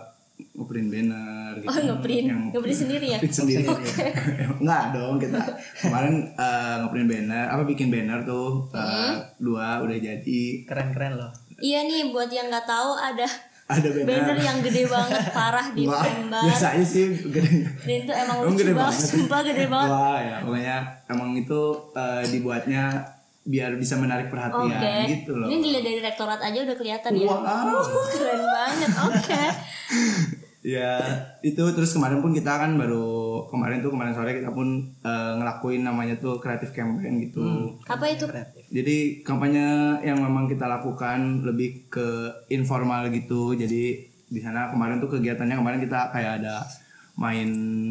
ngeprint banner gitu. Oh, ngeprint. Yang Ngeprint sendiri ya? Print sendiri. Enggak dong kita kemarin eh, ngeprint banner apa bikin banner tuh eh, Hmm. dua udah jadi Keren-keren loh. Iya nih buat yang nggak tahu ada ada banner. banner yang gede banget parah di Wah, biasanya sih gede. Dan itu emang Emang lucu gede banget, banget. sumpah gede banget. Wah ya pokoknya emang itu eh, dibuatnya biar bisa menarik perhatian Oke. gitu loh. Ini dilihat dari rektorat aja udah kelihatan ya. Wow. Keren banget. Oke. Ya itu terus kemarin pun kita kan baru kemarin tuh kemarin sore kita pun eh, ngelakuin namanya tuh kreatif campaign gitu. Apa itu? Jadi kampanye yang memang kita lakukan lebih ke informal gitu. Jadi di sana kemarin tuh kegiatannya kemarin kita kayak ada main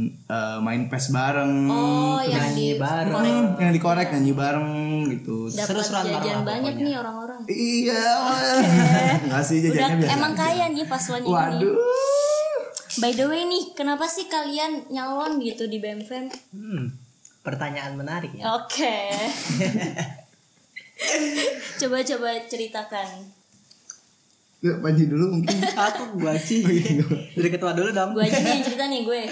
eh, main pes bareng. Oh, yang Nyanyi di bareng. korek. Hmm, yang dikorek nyanyi bareng gitu. Dapat Seru-seruan jajan bareng lah banyak pokoknya. nih orang-orang. Iya, enggak sih Udah jajannya biasa. emang aja. kaya nih paslonnya ini. By the way nih, kenapa sih kalian nyalon gitu di BMFM? Hmm, pertanyaan menarik ya. Oke. Coba-coba ceritakan. Yuk, Panji dulu mungkin. Aku gua sih. Dari ketua dulu dong. Gue aja nih yang cerita nih gue.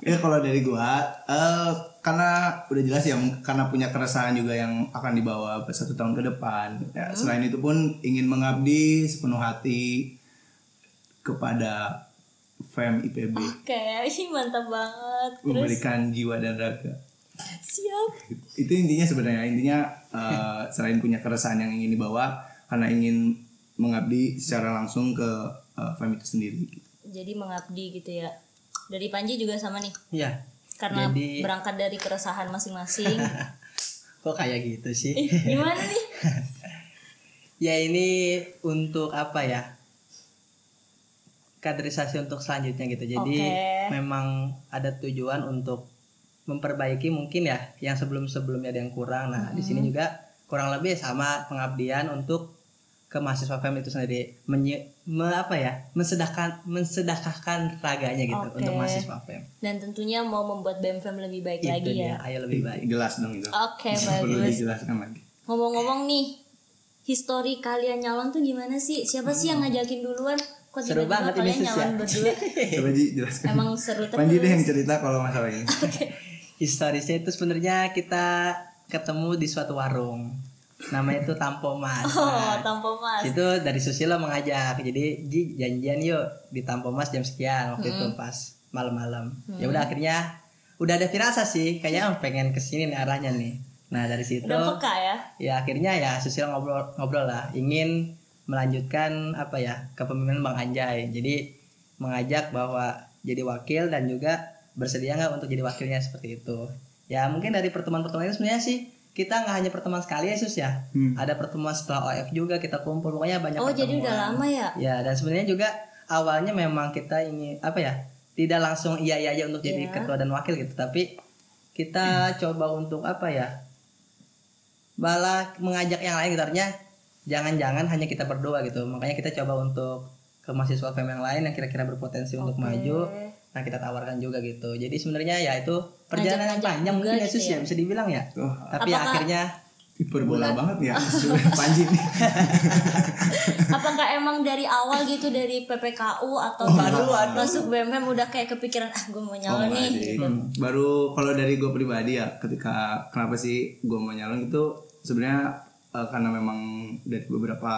Ya kalau dari gua, eh karena udah jelas ya, karena punya keresahan juga yang akan dibawa satu tahun ke depan. Ya, Selain itu pun ingin mengabdi sepenuh hati kepada FEM IPB, Oke, ih, mantap banget. Terus memberikan jiwa dan raga. siap. Itu intinya sebenarnya intinya eh, selain punya keresahan yang ingin dibawa, karena ingin mengabdi secara langsung ke eh, FEM itu sendiri. gitu. Jadi mengabdi gitu ya. Dari Panji juga sama nih. Iya. Karena Jadi- berangkat dari keresahan masing-masing. Kok kayak gitu sih? Ih, gimana nih? ya ini untuk apa ya? Kaderisasi untuk selanjutnya gitu. Jadi Oke. memang ada tujuan untuk memperbaiki mungkin ya yang sebelum-sebelumnya ada yang kurang. Nah, di sini juga kurang lebih sama pengabdian untuk ke mahasiswa FEM itu sendiri menye, me- apa ya mensedahkan mensedekahkan raganya gitu Oke. untuk mahasiswa FEM. Dan tentunya mau membuat BMFM lebih baik Itu lagi dia, ya. ayo lebih baik. Jelas dong itu. Oke, Perlu bagus. dijelaskan lagi. Ngomong-ngomong nih, histori kalian nyalon tuh gimana sih? Siapa sih yang ngajakin duluan? Kok Seru banget ini, Sis, ya. berdua? Coba Ji jelaskan. Emang seru terus. Panji deh yang cerita kalau masalah ini. Historisnya itu sebenarnya kita ketemu di suatu warung. Namanya itu Tampo Mas. Oh, Nah, tampo mas. itu dari Susilo mengajak. Jadi, Ji janjian yuk di Tampo Mas jam sekian waktu itu pas malam-malam. Ya udah akhirnya udah ada firasat sih, kayaknya pengen ke sini nih arahnya nih. Nah, dari situ Udah peka ya? ya akhirnya ya Susilo ngobrol ngobrol lah ingin melanjutkan apa ya kepemimpinan Bang Anjay. Jadi mengajak bahwa jadi wakil dan juga bersedia nggak untuk jadi wakilnya seperti itu. Ya mungkin dari pertemuan-pertemuan ini sebenarnya sih kita nggak hanya pertemuan sekali ya Sus ya. Ada pertemuan setelah OF juga kita kumpul pokoknya banyak Oh, jadi pertemuan. udah lama ya? ya dan sebenarnya juga awalnya memang kita ingin apa ya tidak langsung iya iya aja untuk jadi Iya. ketua dan wakil gitu. Tapi kita coba untuk apa ya malah mengajak yang lain gitu. Artinya jangan-jangan hanya kita berdua gitu. Makanya kita coba untuk ke mahasiswa FEM yang lain yang kira-kira berpotensi untuk maju nah kita tawarkan juga gitu. Jadi sebenarnya ya itu perjalanan yang Ngajak-ngajak panjang mungkin ya Sus ya? ya. Bisa dibilang ya? Oh, tapi Apakah- akhirnya hiperbola banget ya Panji nih. Apakah emang dari awal gitu dari PPKU atau Oh, baru masuk BMFM udah kayak kepikiran ah gue mau nyalon Oh, nih. gitu. Baru kalau dari gue pribadi ya, ketika kenapa sih gue mau nyalon itu sebenarnya eh, karena memang dari beberapa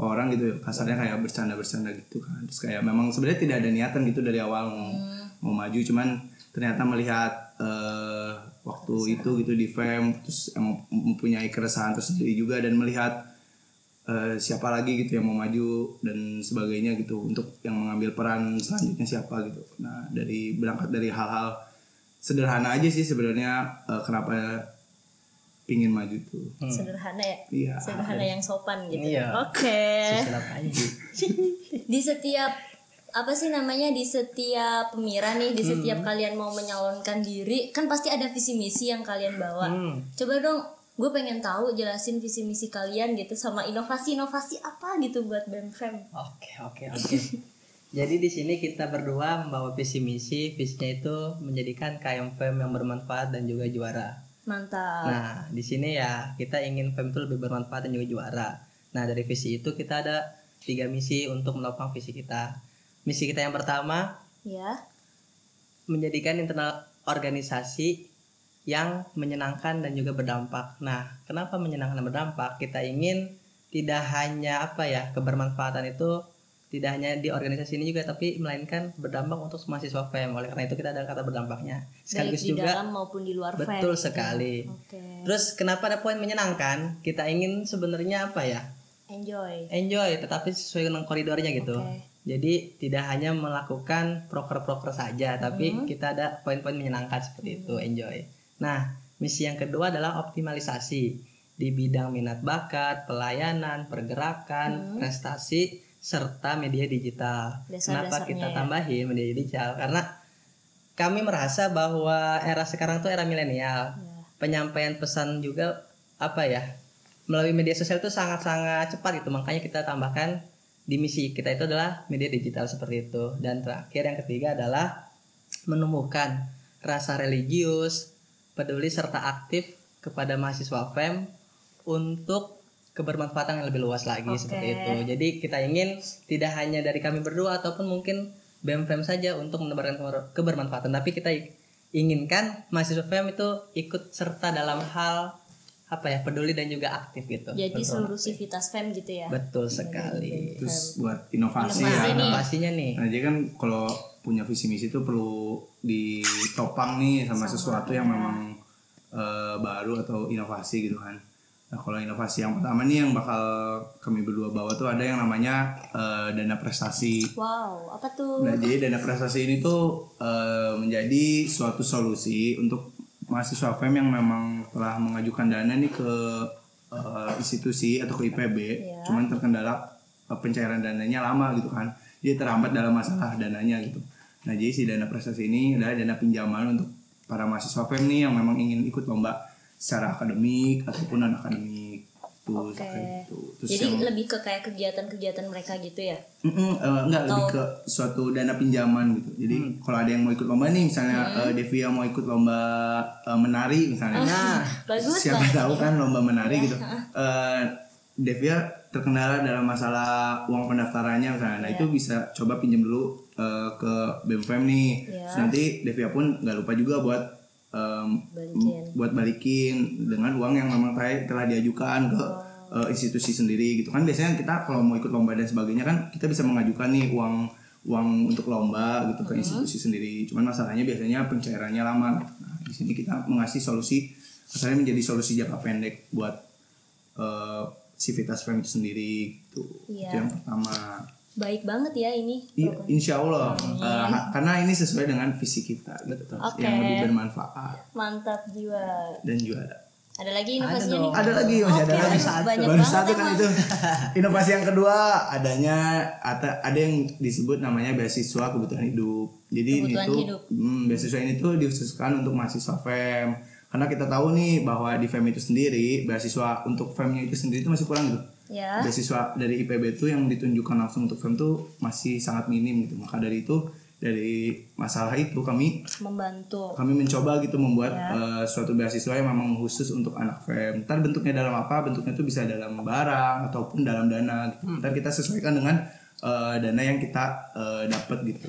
orang gitu ya, kasarnya kayak bercanda-bercanda gitu kan. Terus kayak memang sebenarnya tidak ada niatan gitu dari awal mau mau maju, cuman ternyata melihat eh, waktu itu gitu di FEM terus emang mempunyai keresahan tersendiri juga dan melihat eh, siapa lagi gitu yang mau maju dan sebagainya gitu untuk yang mengambil peran selanjutnya siapa gitu. Nah dari berangkat dari hal-hal sederhana aja sih sebenarnya eh, kenapa pingin maju tuh. Sederhana ya. Iya. Sederhana yang sopan gitu. Iya. Oke. Susilo Panji Di setiap apa sih namanya di setiap pemira nih di setiap kalian mau menyalonkan diri kan pasti ada visi misi yang kalian bawa coba dong gue pengen tahu jelasin visi misi kalian gitu sama inovasi inovasi apa gitu buat BMFM Oke oke oke. Jadi di sini kita berdua membawa visi misi, visinya itu menjadikan KMFM yang bermanfaat dan juga juara. Mantap Nah di sini ya kita ingin FEM itu lebih bermanfaat dan juga juara. Nah dari visi itu kita ada tiga misi untuk menopang visi kita. misi kita yang pertama Ya. menjadikan internal organisasi yang menyenangkan dan juga berdampak. Nah, kenapa menyenangkan dan berdampak? Kita ingin tidak hanya apa ya kebermanfaatan itu tidak hanya di organisasi ini juga tapi melainkan berdampak untuk mahasiswa FEM. Oleh karena itu kita ada kata berdampaknya. Baik Sekaligus di juga dalam maupun di luar fan. betul sekali. Oke. Terus kenapa ada poin menyenangkan? Kita ingin sebenarnya apa ya? Enjoy. Enjoy tetapi sesuai dengan koridornya gitu. Oke. Jadi tidak hanya melakukan proker-proker saja, tapi Hmm. kita ada poin-poin menyenangkan seperti itu, enjoy. Nah, misi yang kedua adalah optimalisasi di bidang minat bakat, pelayanan, pergerakan, prestasi serta media digital. Kenapa Dasar-dasarnya kita ya. tambahin media digital? Karena kami merasa bahwa era sekarang tuh era milenial. Ya. Penyampaian pesan juga apa ya? Melalui media sosial itu sangat-sangat cepat gitu. Makanya kita tambahkan di misi kita itu adalah media digital seperti itu. Dan terakhir yang ketiga adalah menumbuhkan rasa religius, peduli serta aktif kepada mahasiswa FEM untuk kebermanfaatan yang lebih luas lagi Oke. seperti itu. Jadi kita ingin tidak hanya dari kami berdua ataupun mungkin BEM FEM saja untuk menebarkan keber- kebermanfaatan, tapi kita inginkan mahasiswa FEM itu ikut serta dalam hal apa ya peduli dan juga aktif gitu. Jadi seluruh sivitas fem gitu ya. Betul sekali. terus buat inovasi, Inovasi ya. nih. Inovasinya nih. Nah, jadi kan kalau punya visi misi itu perlu ditopang nih sama, sesuatu yang memang eh, baru atau inovasi gitu kan. Nah, kalau inovasi yang pertama nih yang bakal kami berdua bawa tuh ada yang namanya eh, dana prestasi. Wow, apa tuh? Nah, jadi dana prestasi ini tuh eh, menjadi suatu solusi untuk mahasiswa FEM yang memang telah mengajukan dana nih ke eh, institusi atau ke IPB, Iya. cuman terkendala pencairan dananya lama gitu kan. Dia terhambat dalam masalah dananya gitu. Nah, jadi si dana prestasi ini adalah dana pinjaman untuk para mahasiswa FEM nih yang memang ingin ikut lomba secara akademik ataupun non akademik tuh Oke. kayak gitu. Terus Jadi yang- lebih ke kayak kegiatan-kegiatan mereka gitu ya. Mm-mm, eh, enggak lebih ke suatu dana pinjaman gitu. Jadi kalau ada yang mau ikut lomba nih, misalnya eh, Devia mau ikut lomba eh, menari misalnya. Nah, Bagus siapa lah. tahu kan lomba menari gitu. Eh, Devia terkendala dalam masalah uang pendaftarannya misalnya. Nah, itu bisa coba pinjam dulu eh, ke BEM nih. Ya. Terus nanti Devia pun nggak lupa juga buat em, Balikin. buat balikin dengan uang yang memang telah telah diajukan ke eh, institusi sendiri gitu kan. Biasanya kita kalau mau ikut lomba dan sebagainya kan kita bisa mengajukan nih uang uang untuk lomba gitu ke institusi sendiri. Cuman masalahnya biasanya pencairannya lama. Nah, di sini kita mengasih solusi asalnya menjadi solusi jangka pendek buat eh, Civitas Fem itu sendiri gitu. Iya. itu yang pertama Baik banget ya ini. Iya, insya Allah Eh, karena ini sesuai dengan visi kita gitu Oke. yang lebih bermanfaat Mantap jiwa. dan juara Ada lagi inovasinya nih. ada lagi masih ada Oke, lagi banyak baru satu kan emang. itu inovasi yang kedua adanya ada ada yang disebut namanya beasiswa kebutuhan hidup jadi ini Kebutuhan tuh hidup. hmm, beasiswa ini tuh dikhususkan untuk mahasiswa FEM karena kita tahu nih bahwa di FEM itu sendiri beasiswa untuk FEM-nya itu sendiri itu masih kurang gitu Ya. beasiswa dari IPB itu yang ditunjukkan langsung untuk FEM tuh masih sangat minim gitu maka dari itu dari masalah itu kami Membantu. kami mencoba gitu membuat Ya. eh, suatu beasiswa yang memang khusus untuk anak FEM. Ntar bentuknya dalam apa? Bentuknya itu bisa dalam barang ataupun dalam dana. Gitu. Hmm. Ntar kita sesuaikan dengan eh, dana yang kita eh, dapat gitu.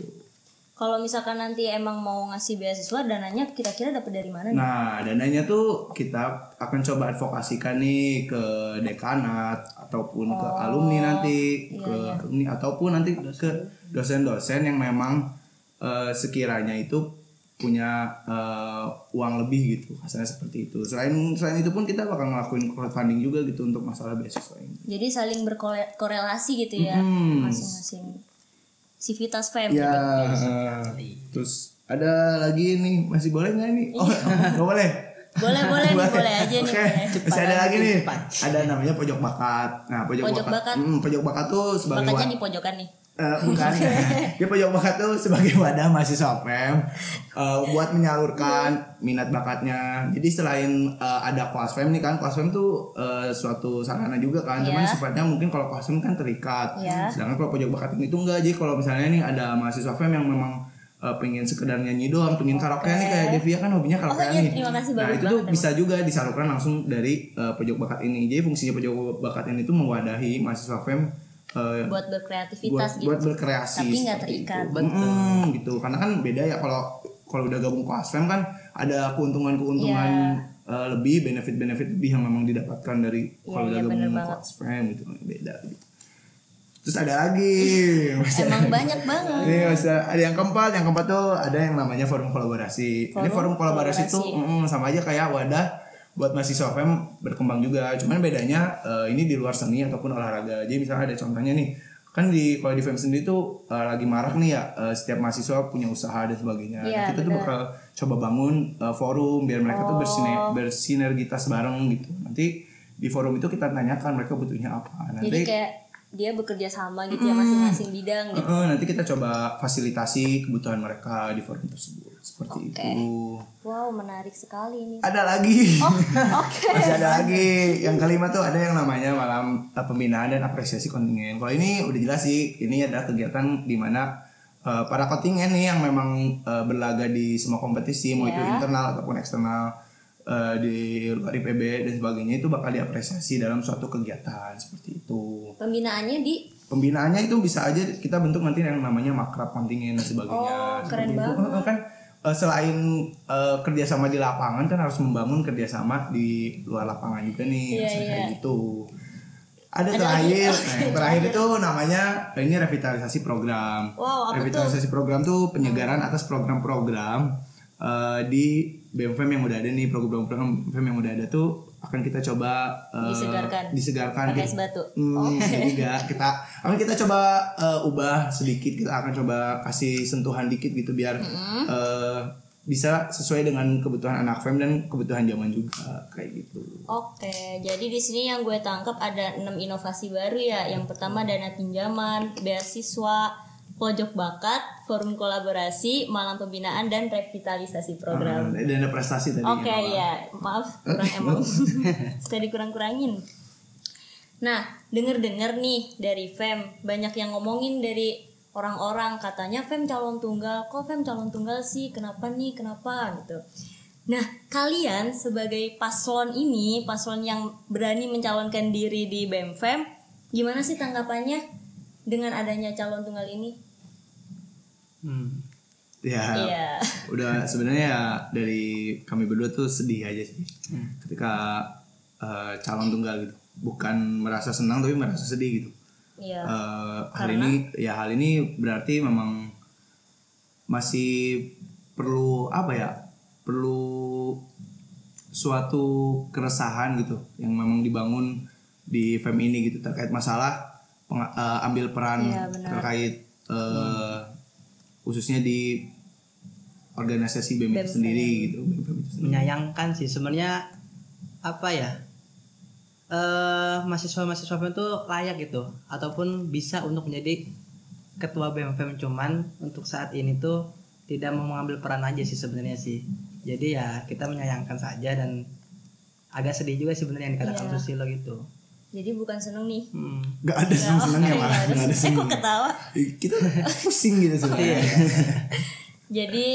Kalau misalkan nanti emang mau ngasih beasiswa, dananya kira-kira dapat dari mana nih? Nah, dananya tuh kita akan coba advokasikan nih ke dekanat ataupun ke alumni nanti, ke alumni ataupun nanti ke dosen-dosen yang memang eh, sekiranya itu punya eh, uang lebih gitu, kasarnya seperti itu. Selain selain itu pun kita bakal ngelakuin crowdfunding juga gitu untuk masalah beasiswa ini. Jadi saling berkorelasi gitu ya, Hmm. Civitas Fem. Ya, eh, terus ada lagi nih, masih boleh nggak nih? Oh, nggak boleh. Boleh, boleh nih, boleh aja nih. Oke, boleh. masih ada lagi nih. Ada namanya pojok bakat. Nah, pojok, Pojok bakat. bakat. Hmm, pojok bakat tuh sebagai Bakatnya di pojokan nih. Eh, bukan. Dia pojok bakat tuh sebagai wadah mahasiswa FEM eh, buat menyalurkan minat bakatnya. Jadi selain eh, ada kelas FEM nih kan, kelas FEM tuh eh, suatu sarana juga kan. Cuman Iya. sifatnya mungkin kalau kelas FEM kan terikat. Iya. Sedangkan kalau pojok bakat ini tuh enggak. Jadi kalau misalnya nih ada mahasiswa FEM yang memang eh, pengen sekedar nyanyi doang, pengen karaokean nih kayak Devia kan hobinya karaokean Oh, iya, nih. nah itu tuh bisa juga disalurkan langsung dari eh, pojok bakat ini. Jadi fungsinya pojok bakat ini tuh mewadahi mahasiswa FEM eh, buat berkreativitas buat, gitu buat berkreasi Tapi nggak terikat. itu. Mm-mm, gitu karena kan beda ya kalau kalau udah gabung ke Asfam kan ada keuntungan-keuntungan Iya. eh, lebih benefit-benefit lebih yang memang didapatkan dari kalau Iya, udah iya, gabung ke. Asfam gitu beda gitu. terus ada lagi masih emang banyak banget ini masih ada yang keempat yang keempat tuh ada yang namanya forum kolaborasi ini Forum forum kolaborasi, kolaborasi. tuh mm, sama aja kayak wadah buat mahasiswa FM berkembang juga. Cuman bedanya eh, ini di luar seni ataupun olahraga jadi misalnya ada contohnya nih kan di kalau di FM sendiri tuh eh, lagi marak nih ya eh, setiap mahasiswa punya usaha dan sebagainya. Iya, Nah, kita tuh benar. bakal coba bangun eh, forum biar mereka tuh bersine- Oh. bersinergitas bareng gitu. Nanti di forum itu kita tanyakan mereka butuhnya apa. Nanti jadi kayak dia bekerja sama gitu ya masing-masing bidang gitu. Heeh, nanti kita coba fasilitasi kebutuhan mereka di forum tersebut seperti Oke. itu. wow menarik sekali ini Ada lagi, Oh, oke masih ada lagi. Yang kelima tuh ada yang namanya malam eh, pembinaan dan apresiasi kontingen. Kalau ini udah jelas sih, ini adalah kegiatan di mana eh, para kontingen nih yang memang eh, berlaga di semua kompetisi, mau itu Iya. internal ataupun eksternal eh, di luar IPB dan sebagainya itu bakal diapresiasi dalam suatu kegiatan seperti itu. pembinaannya di pembinaannya itu bisa aja kita bentuk nanti yang namanya makrab kontingen dan sebagainya. Oh, keren itu. banget. Heeh, kan eh, selain eh, kerjasama di lapangan kan harus membangun kerjasama di luar lapangan juga nih Iya, Maksudnya kayak iya. gitu. Ada, terakhir, nah, terakhir itu namanya ini revitalisasi program. Wow, revitalisasi program tuh penyegaran atas program-program eh, di BMFM yang udah ada nih program-program BMFM yang udah ada tuh akan kita coba eh, Disegarkan. disegarkan Pakai es batu. Hmm, jadi enggak kita akan kita coba eh, ubah sedikit kita akan coba kasih sentuhan dikit gitu biar eh, bisa sesuai dengan kebutuhan anak fem dan kebutuhan zaman juga kayak gitu. Oke, jadi di sini yang gue tangkap ada enam inovasi baru ya. Yang pertama dana pinjaman, beasiswa, pojok bakat, forum kolaborasi, malam pembinaan dan revitalisasi program. Ah, dan ada prestasi tadi. Oke awal. ya, maaf kurang emang suka dikurang-kurangin. Nah, denger-dengar nih dari Fem banyak yang ngomongin dari orang-orang katanya Fem calon tunggal, kok Fem calon tunggal sih? Kenapa nih? Kenapa gitu? Nah, kalian sebagai paslon ini, paslon yang berani mencalonkan diri di BEM Fem, gimana sih tanggapannya dengan adanya calon tunggal ini? Hmm. Ya, Iya. udah sebenarnya ya dari kami berdua tuh sedih aja sih ketika eh, calon tunggal gitu. Bukan merasa senang tapi merasa sedih gitu. Iya. Eh, hal ini ya hal ini berarti memang masih perlu apa ya perlu suatu keresahan gitu yang memang dibangun di fem ini gitu terkait masalah eh, ambil peran Iya, benar. terkait eh, khususnya di organisasi BEM itu BEM sendiri gitu BEM itu sendiri. menyayangkan sih sebenarnya apa ya eh mahasiswa-mahasiswa BEM itu layak gitu ataupun bisa untuk menjadi ketua BEM cuman untuk saat ini tuh tidak mau mengambil peran aja sih sebenarnya sih jadi ya kita menyayangkan saja dan agak sedih juga sih sebenarnya yang dikatakan Iya. Susilo gitu Jadi bukan seneng nih. hmm. Gak ada senang senangnya Oke, malah nggak ada nggak ada seneng. Eh, kok senang ketawa? kita pusing gitu sebenarnya Jadi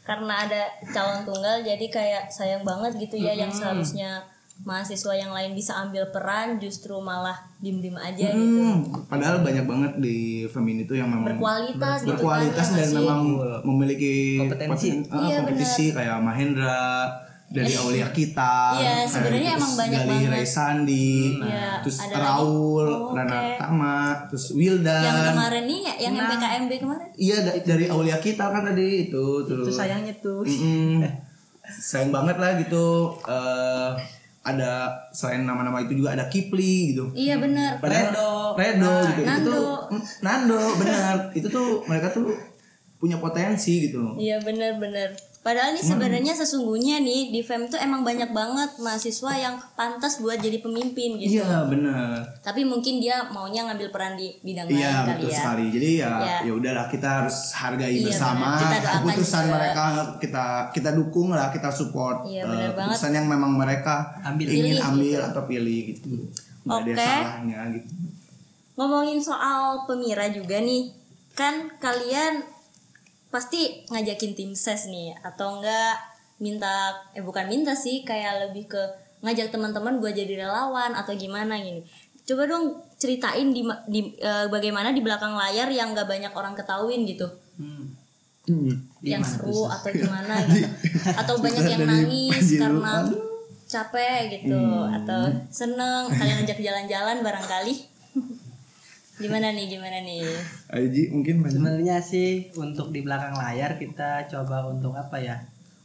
karena ada calon tunggal jadi kayak sayang banget gitu ya yang seharusnya mahasiswa yang lain bisa ambil peran justru malah diem-diem aja gitu. Hmm, padahal banyak banget di Femini itu yang memang Berkualitas gitu berkualitas kan, ya dan memang memiliki Kompetensi. ah, Iya, kompetisi kayak Mahendra dari Aulia kita, Iya, kayak sebenarnya terus emang banyak Gali banget. Ray Sandi, Iya, terus ada lagi. Raul, Oh, Rana. Tama, terus Wildan. Yang kemarin nih ya, yang MPKMB kemarin. Iya da- dari Aulia kita kan tadi itu terus. itu sayangnya tuh Mm-mm. sayang banget lah gitu. eh ada selain nama-nama itu juga ada Kipli gitu. Iya benar. Padahal Redo gitu. Itu Nando. tuh mm, Nando benar. Itu tuh mereka tuh punya potensi gitu. Iya benar-benar. Padahal nih sebenarnya sesungguhnya nih di FEM tuh emang banyak banget mahasiswa yang pantas buat jadi pemimpin gitu. Iya benar. Tapi mungkin dia maunya ngambil peran di bidang lain Iya kali betul ya. sekali. Jadi ya Iya. ya udahlah kita harus hargai Iya, bersama keputusan juga. mereka kita kita dukung lah kita support Iya, eh, benar banget. keputusan yang memang mereka Ambil. ingin Pilih ambil gitu. atau pilih gitu. Nggak ada Oke. salahnya gitu. Ngomongin soal pemira juga nih. Kan kalian pasti ngajakin tim ses nih atau enggak minta eh bukan minta sih kayak lebih ke ngajak teman-teman buat jadi relawan atau gimana gini. Coba dong ceritain di, di eh, bagaimana di belakang layar yang gak banyak orang ketahuin gitu. Hmm. yang seru atau gimana gitu. Atau banyak yang nangis karena capek gitu atau seneng kalian ajak jalan-jalan barangkali gimana nih gimana nih Aji mungkin banyak. Sebenarnya sih untuk di belakang layar kita coba untuk apa ya?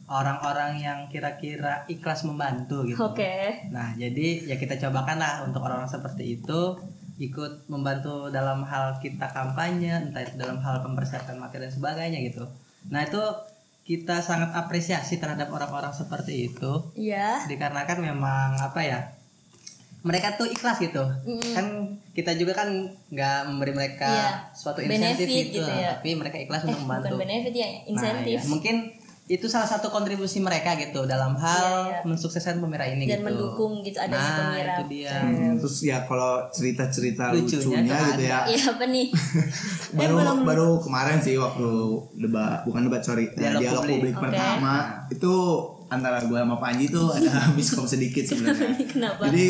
Orang-orang yang kira-kira ikhlas membantu gitu. oke Nah, jadi ya kita cobakan lah untuk orang-orang seperti itu ikut membantu dalam hal kita kampanye, entah itu dalam hal mempersiapkan materi dan sebagainya gitu. Nah, itu kita sangat apresiasi terhadap orang-orang seperti itu iya dikarenakan memang apa ya? Mereka tuh ikhlas gitu. Kan kita juga kan nggak memberi mereka Iya. suatu Benefit insentif gitu, gitu ya. tapi mereka ikhlas eh untuk membantu. bukan benefit ya insentif Nah, ya, mungkin itu salah satu kontribusi mereka gitu dalam hal Iya, iya. mensukseskan pemirsa ini dan gitu. mendukung gitu adanya nah, pemirsa itu dia. Hmm, terus ya kalau cerita-cerita Lucunya lucunya, gitu ya. iya apa nih baru baru kemarin sih waktu debat bukan debat sorry Dialog dialog, publik. publik, Oke. pertama itu antara gue sama Panji tuh ada miskom sedikit sebenarnya. Kenapa? Jadi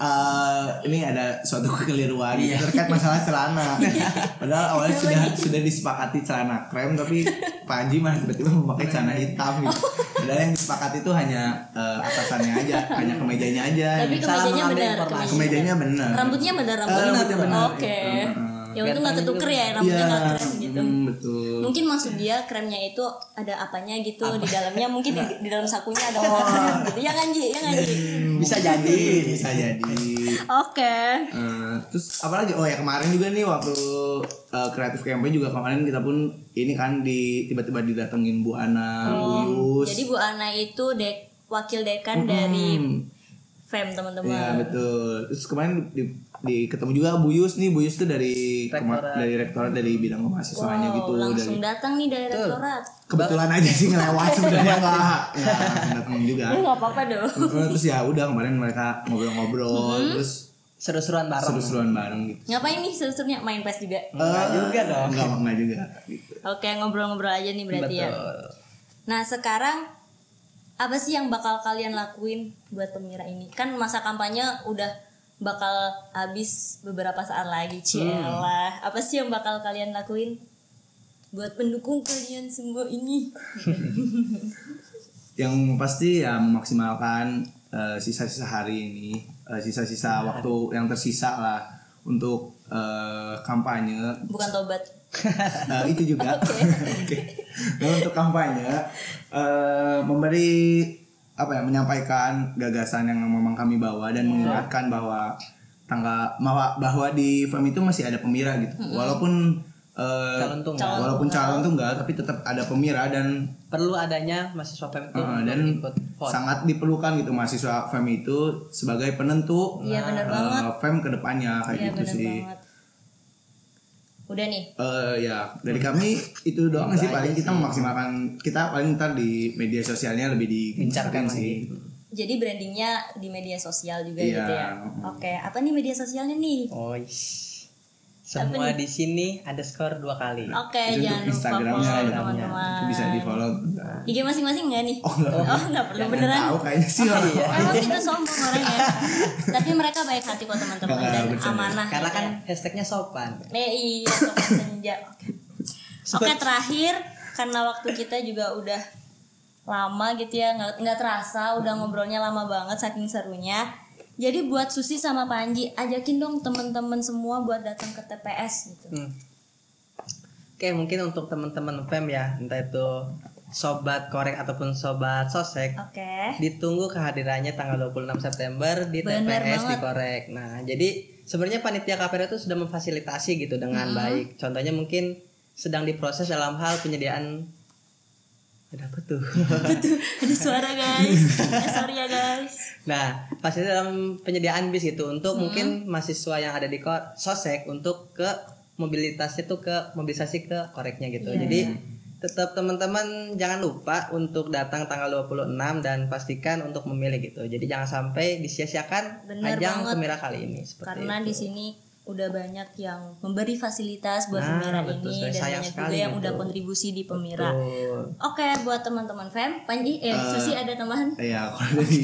eh, ini ada suatu kekeliruan gitu terkait masalah celana. Padahal awalnya sudah sudah disepakati celana krem tapi Panji malah tiba-tiba memakai celana hitam gitu. Padahal yang disepakati itu hanya eh, atasannya aja, hanya kemejanya aja. tapi Salah kemejanya benar kemejanya. Kemejanya benar. rambutnya benar rambutnya rambutnya benar. oke ya untung nggak ketuker ya rambutnya nggak keren gitu Hmm, betul. mungkin maksud dia kremnya itu ada apanya gitu di dalamnya mungkin di, di dalam sakunya ada Oh. krem gitu ya kan Ji ya kan Ji Bisa jadi. bisa jadi. oke Eh, terus apa lagi? Oh ya kemarin juga nih waktu eh, kreatif campaign juga kemarin kita pun ini kan di tiba-tiba didatengin Bu Ana, Bu Yus. jadi Bu Ana itu dek wakil dekan dari FEM teman-teman Ya betul. Terus kemarin di, di- ketemu juga Bu Yus nih. Bu Yus tuh dari kema- Rektorat. dari rektorat dari bidang kemahasiswaannya Wow, gitu langsung dari datang nih dari rektorat kebetulan aja sih ngelewat sebenarnya nggak nggak langsung datang juga. Nggak apa-apa dong terus ya udah kemarin mereka ngobrol-ngobrol terus Seru-seruan bareng. seru-seruan bareng gitu. ngapain nih seru-serunya main PES juga Enggak juga dong. Enggak, enggak juga gitu. oke ngobrol-ngobrol aja nih berarti ya Betul. Nah sekarang apa sih yang bakal kalian lakuin buat pemirsa ini? Kan masa kampanye udah bakal habis beberapa saat lagi, Cielah. Apa sih yang bakal kalian lakuin buat pendukung kalian semua ini? yang pasti ya memaksimalkan eh, sisa-sisa hari ini eh, sisa-sisa waktu yang tersisa lah untuk eh, kampanye Bukan tobat. Eh, itu juga Oke. Nah, untuk kampanye eh, memberi apa ya menyampaikan gagasan yang memang kami bawa dan mengingatkan bahwa tangga bahwa, bahwa di FEM itu masih ada pemira gitu walaupun eh, Calon tunggal. walaupun calon tunggal tapi tetap ada pemira dan Perlu adanya mahasiswa PEM itu Uh, dan ikut vote. sangat diperlukan gitu mahasiswa FEM itu sebagai penentu Iya benar uh, banget. FEM ke depannya kayak Iya gitu sih. banget. Udah nih. Eh, ya dari kami itu doang sih paling kita memaksimalkan kita paling ntar di media sosialnya lebih digencarkan Gencarkan sih. Jadi brandingnya di media sosial juga Iya. gitu ya. Oke, apa nih media sosialnya nih? Oh, ish. Semua di sini ada skor dua kali. Oke, Itu jangan untuk lupa Instagramnya follow ada. teman-teman. Itu bisa di follow. IG masing-masing nggak nih? Oh, nggak oh, nggak perlu beneran. Tahu kayaknya sih orang. Emang kita sombong orangnya. Tapi mereka baik hati kok teman-teman dan amanah. Karena gitu kan ya. hashtagnya sopan. Eh, iya, sopan senja. Oke. Oke, terakhir karena waktu kita juga udah lama gitu ya, nggak nggak terasa udah ngobrolnya lama banget saking serunya. Jadi buat Susi sama Panji, ajakin dong teman-teman semua buat datang ke TPS gitu. Hmm. Oke, mungkin untuk teman-teman FEM ya, entah itu sobat korek ataupun sobat sosek, Oke. ditunggu kehadirannya tanggal 26 September di Bener TPS di banget. Korek. Nah, jadi sebenarnya panitia KPR itu sudah memfasilitasi gitu dengan baik. Contohnya mungkin sedang diproses dalam hal penyediaan ada apa tuh? Ada suara guys. Sorry ya guys. nah, pasti dalam penyediaan bis gitu untuk mungkin mahasiswa yang ada di sosek untuk ke mobilitasnya tuh ke mobilisasi ke koreknya gitu. Jadi tetap teman-teman jangan lupa untuk datang tanggal 26 dan pastikan untuk memilih gitu. Jadi jangan sampai disia-siakan ajang pemirsa kali ini seperti Karena itu. di sini udah banyak yang memberi fasilitas buat Nah, Pemira betul, ini saya dan sayang banyak sekali juga yang udah kontribusi di Pemira. Betul. Oke, buat teman-teman Fem, Panji, eh, Susi ada tambahan? Iya, kalau dari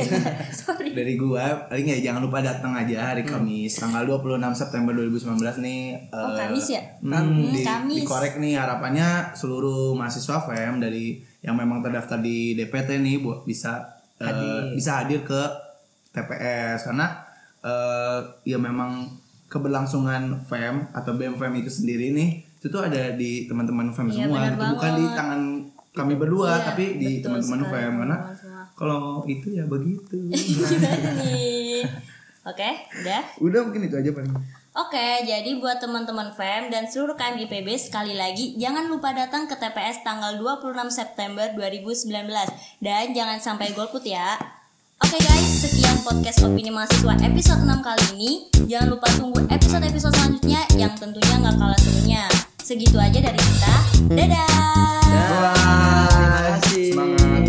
Sorry. dari gua paling ya jangan lupa datang aja hari Kamis tanggal 26 September 2019 nih. Oh, eh, Kamis ya? hmm, Hmm, di, Kamis. dikorek nih harapannya seluruh mahasiswa FEM dari yang memang terdaftar di DPT nih buat bisa eh, bisa hadir ke TPS karena eh, ya memang keberlangsungan FEM atau BEM FEM itu sendiri nih itu tuh ada di teman-teman FEM Iya, semua gitu. bukan di tangan kami berdua Iya, tapi di teman-teman FEM karena semua. kalau itu ya begitu Gimana nih? Oke, udah. udah mungkin itu aja paling Oke, jadi buat teman-teman FEM dan seluruh KMIPB sekali lagi jangan lupa datang ke TPS tanggal 26 September 2019 dan jangan sampai golput ya. Oke okay guys, sekian podcast Opini Mahasiswa episode 6 kali ini. Jangan lupa tunggu episode-episode selanjutnya yang tentunya nggak kalah serunya. Segitu aja dari kita. Dadah! Dadah! Terima kasih. Semangat.